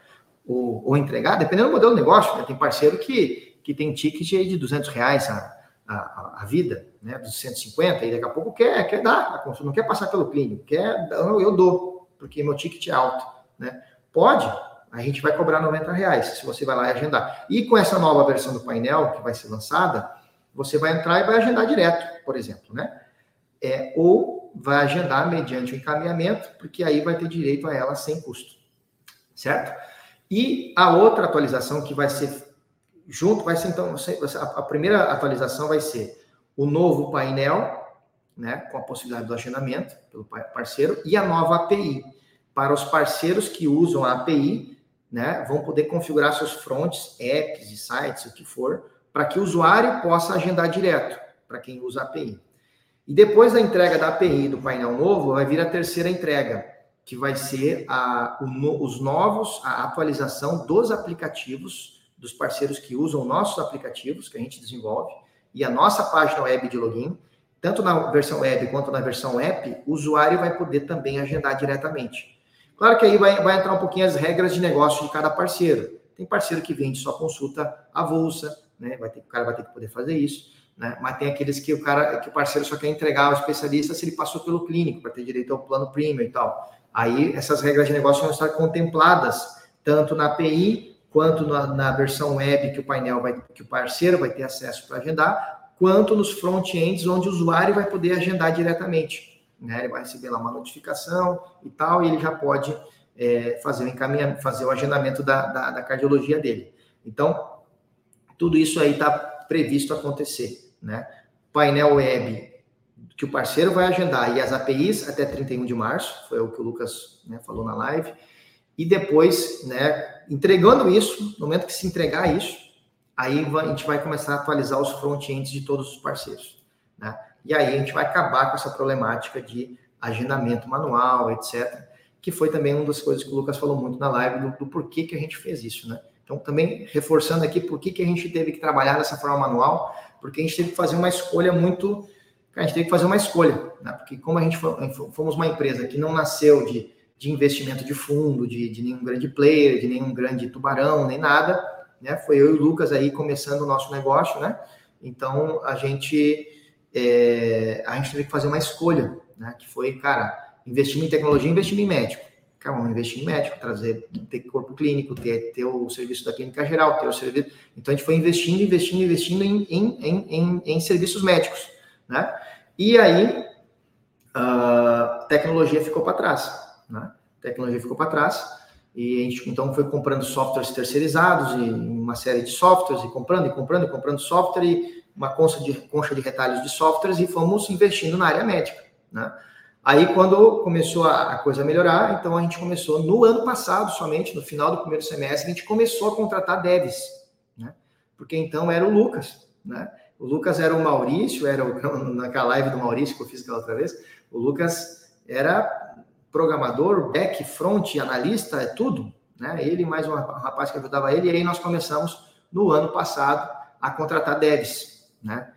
Ou, ou entregar, dependendo do modelo do negócio. Né? Tem parceiro que, que tem ticket de 200 reais a, a, a vida, né? Dos 150, e daqui a pouco quer, quer dar a consulta, não quer passar pelo clínico, quer, eu, eu dou porque meu ticket é alto, né? Pode, a gente vai cobrar 90 reais se você vai lá e agendar. E com essa nova versão do painel que vai ser lançada, você vai entrar e vai agendar direto, por exemplo, né? É, ou vai agendar mediante o encaminhamento, porque aí vai ter direito a ela sem custo, certo? E a outra atualização que vai ser junto, vai ser então, a primeira atualização vai ser o novo painel né, com a possibilidade do agendamento pelo parceiro, e a nova API. Para os parceiros que usam a API, né, vão poder configurar seus fronts, apps e sites, o que for, para que o usuário possa agendar direto, para quem usa a API. E depois da entrega da API do painel novo, vai vir a terceira entrega, que vai ser a, o, os novos, a atualização dos aplicativos dos parceiros que usam nossos aplicativos que a gente desenvolve e a nossa página web de login tanto na versão web quanto na versão app, o usuário vai poder também agendar diretamente. Claro que aí vai, vai entrar um pouquinho as regras de negócio de cada parceiro. Tem parceiro que vende só consulta avulsa, né? Vai ter, o cara vai ter que poder fazer isso. né? Mas tem aqueles que o cara, que o parceiro só quer entregar ao especialista se ele passou pelo clínico para ter direito ao plano premium e tal. Aí essas regras de negócio vão estar contempladas tanto na API quanto na, na versão web que o painel vai, que o parceiro vai ter acesso para agendar, quanto nos front-ends onde o usuário vai poder agendar diretamente. Né? Ele vai receber lá uma notificação e tal, e ele já pode é, fazer, o fazer o agendamento da, da, da cardiologia dele. Então, tudo isso aí está previsto acontecer né? Painel web que o parceiro vai agendar e as APIs até 31 de março, foi o que o Lucas né, falou na live. E depois, né, entregando isso, no momento que se entregar isso, aí a gente vai começar a atualizar os front-ends de todos os parceiros. Né? E aí a gente vai acabar com essa problemática de agendamento manual, etc., que foi também uma das coisas que o Lucas falou muito na live, do, do porquê que a gente fez isso. Né? Então, também reforçando aqui por que, que a gente teve que trabalhar dessa forma manual, porque a gente teve que fazer uma escolha muito. A gente teve que fazer uma escolha, né? porque como a gente fomos uma empresa que não nasceu de, de investimento de fundo, de, de nenhum grande player, de nenhum grande tubarão, nem nada, né? Foi eu e o Lucas aí começando o nosso negócio, né? Então a gente é, a gente teve que fazer uma escolha, né? Que foi, cara, investir em tecnologia, investir em médico vamos investir em médico, trazer, ter corpo clínico, ter, ter o serviço da clínica geral, ter o serviço. Então a gente foi investindo, investindo, investindo em, em, em, em serviços médicos, né? E aí a tecnologia ficou para trás, né? A tecnologia ficou para trás e a gente então foi comprando softwares terceirizados e uma série de softwares e comprando e comprando e comprando software e uma concha de, concha de retalhos de softwares e fomos investindo na área médica, né? Aí, quando começou a, coisa a melhorar, então a gente começou no ano passado, somente no final do primeiro semestre, a gente começou a contratar devs, né? Porque então era o Lucas, né? O Lucas era o Maurício, era o, naquela live do Maurício que eu fiz aquela outra vez, o Lucas era programador, back, front, analista, é tudo, né? Ele mais um rapaz que ajudava ele, e aí nós começamos no ano passado a contratar devs, né?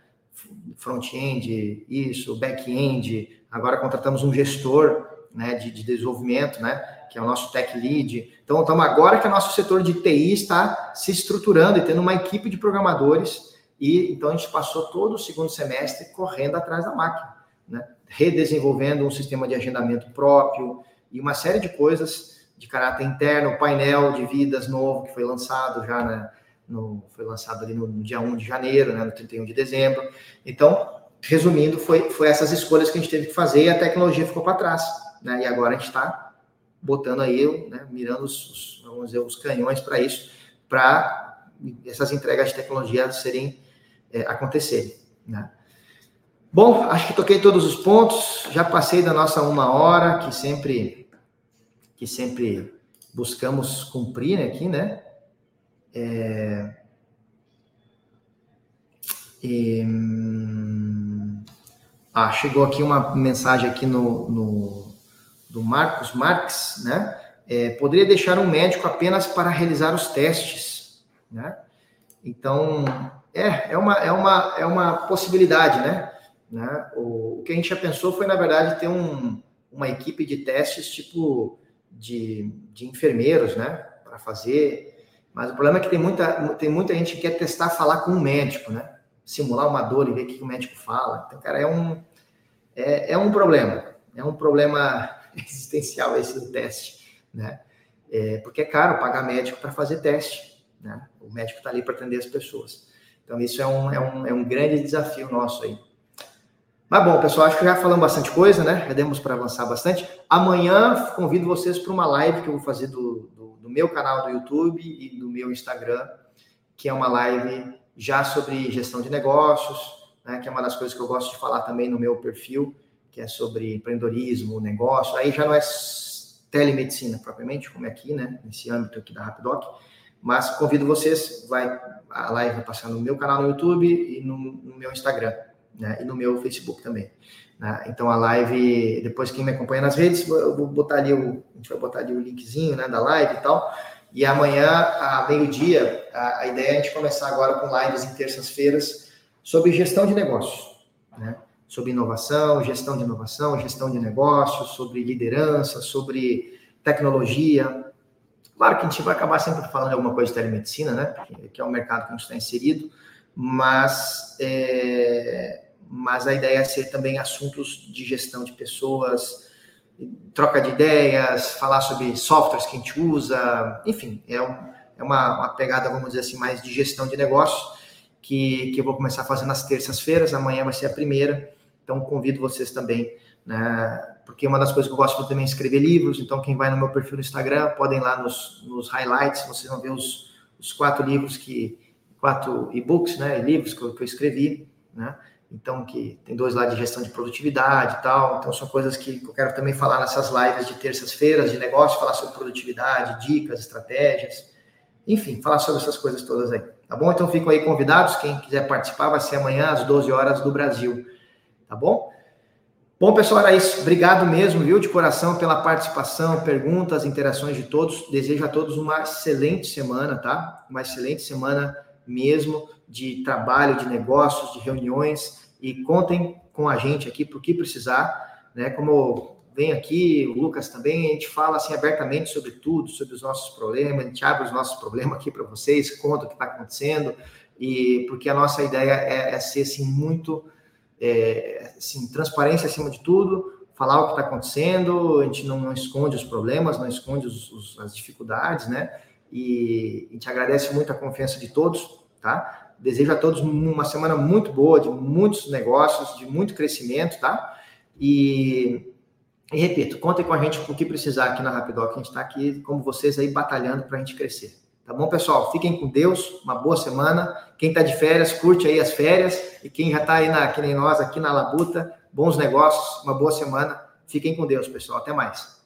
Front-end, isso, back-end, Agora contratamos um gestor né, de, de, desenvolvimento, né, que é o nosso tech lead. Então, estamos agora que o nosso setor de TI está se estruturando e tendo uma equipe de programadores. E então a gente passou todo o segundo semestre correndo atrás da máquina, né, redesenvolvendo um sistema de agendamento próprio e uma série de coisas de caráter interno, painel de vidas novo que foi lançado já né, no, foi lançado ali no, no dia 1 de janeiro, né, no 31 de dezembro. Então, resumindo, foi, foi essas escolhas que a gente teve que fazer e a tecnologia ficou para trás. Né? E agora a gente está botando aí, né, mirando os, vamos dizer, os canhões para isso, para essas entregas de tecnologia serem é, acontecerem. Né? Bom, acho que toquei todos os pontos, já passei da nossa uma hora, que sempre, que sempre buscamos cumprir aqui, né? É... E... Ah, chegou aqui uma mensagem aqui no, no do Marcos Marques, né? É, poderia deixar um médico apenas para realizar os testes, né? Então, é, é uma, é uma, é uma possibilidade, né? Né? O, o que a gente já pensou foi, na verdade, ter um, uma equipe de testes tipo de, de enfermeiros, né? Para fazer. Mas o problema é que tem muita, tem muita gente que quer testar falar com um médico, né? simular uma dor e ver o que o médico fala. Então, cara, é um, é, é um problema. É um problema existencial esse do teste, né? É, porque é caro pagar médico para fazer teste, né? O médico está ali para atender as pessoas. Então, isso é um, é, um, é um grande desafio nosso aí. Mas bom, pessoal, acho que já falamos bastante coisa, né? Já demos para avançar bastante. Amanhã convido vocês para uma live que eu vou fazer do, do, do, meu canal do YouTube e do meu Instagram, que é uma live já sobre gestão de negócios, né, que é uma das coisas que eu gosto de falar também no meu perfil, que é sobre empreendedorismo, negócio. Aí já não é telemedicina propriamente, como é aqui, né, nesse âmbito aqui da Rapidoc, mas convido vocês, vai a live vai passar no meu canal no YouTube e no, no meu Instagram, né, e no meu Facebook também. Né? Então a live, depois quem me acompanha nas redes, eu vou botar ali o, a gente vai botar ali o linkzinho, né, da live e tal. E amanhã, a meio-dia, a, a, ideia é a gente começar agora com lives em terças-feiras sobre gestão de negócios, né? Sobre inovação, gestão de inovação, gestão de negócios, sobre liderança, sobre tecnologia. Claro que a gente vai acabar sempre falando alguma coisa de telemedicina, né? Que é o mercado que a gente está inserido, mas, é, mas a ideia é ser também assuntos de gestão de pessoas, troca de ideias, falar sobre softwares que a gente usa, enfim, é, um, é uma, uma, pegada, vamos dizer assim, mais de gestão de negócios, que, que eu vou começar fazer nas terças-feiras, amanhã vai ser a primeira, então convido vocês também, né, porque uma das coisas que eu gosto também é escrever livros, então quem vai no meu perfil no Instagram, podem lá nos, nos highlights, vocês vão ver os, os quatro livros que, quatro e-books, né, livros que eu, que eu escrevi, né, então que tem dois lá de gestão de produtividade e tal, então são coisas que eu quero também falar nessas lives de terças-feiras de negócio, falar sobre produtividade, dicas, estratégias, enfim, falar sobre essas coisas todas aí, tá bom? Então ficam aí convidados, quem quiser participar vai ser amanhã às 12 horas do Brasil, tá bom? Bom, pessoal, era isso. Obrigado mesmo, viu, de coração pela participação, perguntas, interações de todos. Desejo a todos uma excelente semana, tá? Uma excelente semana mesmo de trabalho, de negócios, de reuniões e contem com a gente aqui para o que precisar, né? Como vem aqui, o Lucas também, a gente fala assim abertamente sobre tudo, sobre os nossos problemas, a gente abre os nossos problemas aqui para vocês, conta o que está acontecendo, e porque a nossa ideia é, é ser assim muito é, assim, transparência acima de tudo, falar o que está acontecendo, a gente não, não, esconde os problemas, não esconde os, os, as dificuldades, né? E a gente agradece muito a confiança de todos, tá? Desejo a todos uma semana muito boa, de muitos negócios, de muito crescimento, tá? E, e repito, contem com a gente o que precisar aqui na Rapidoc. A gente está aqui, como vocês, aí batalhando para a gente crescer. Tá bom, pessoal? Fiquem com Deus, uma boa semana. Quem está de férias, curte aí as férias. E quem já está aí, na, que nem nós, aqui na Labuta, bons negócios, uma boa semana. Fiquem com Deus, pessoal. Até mais.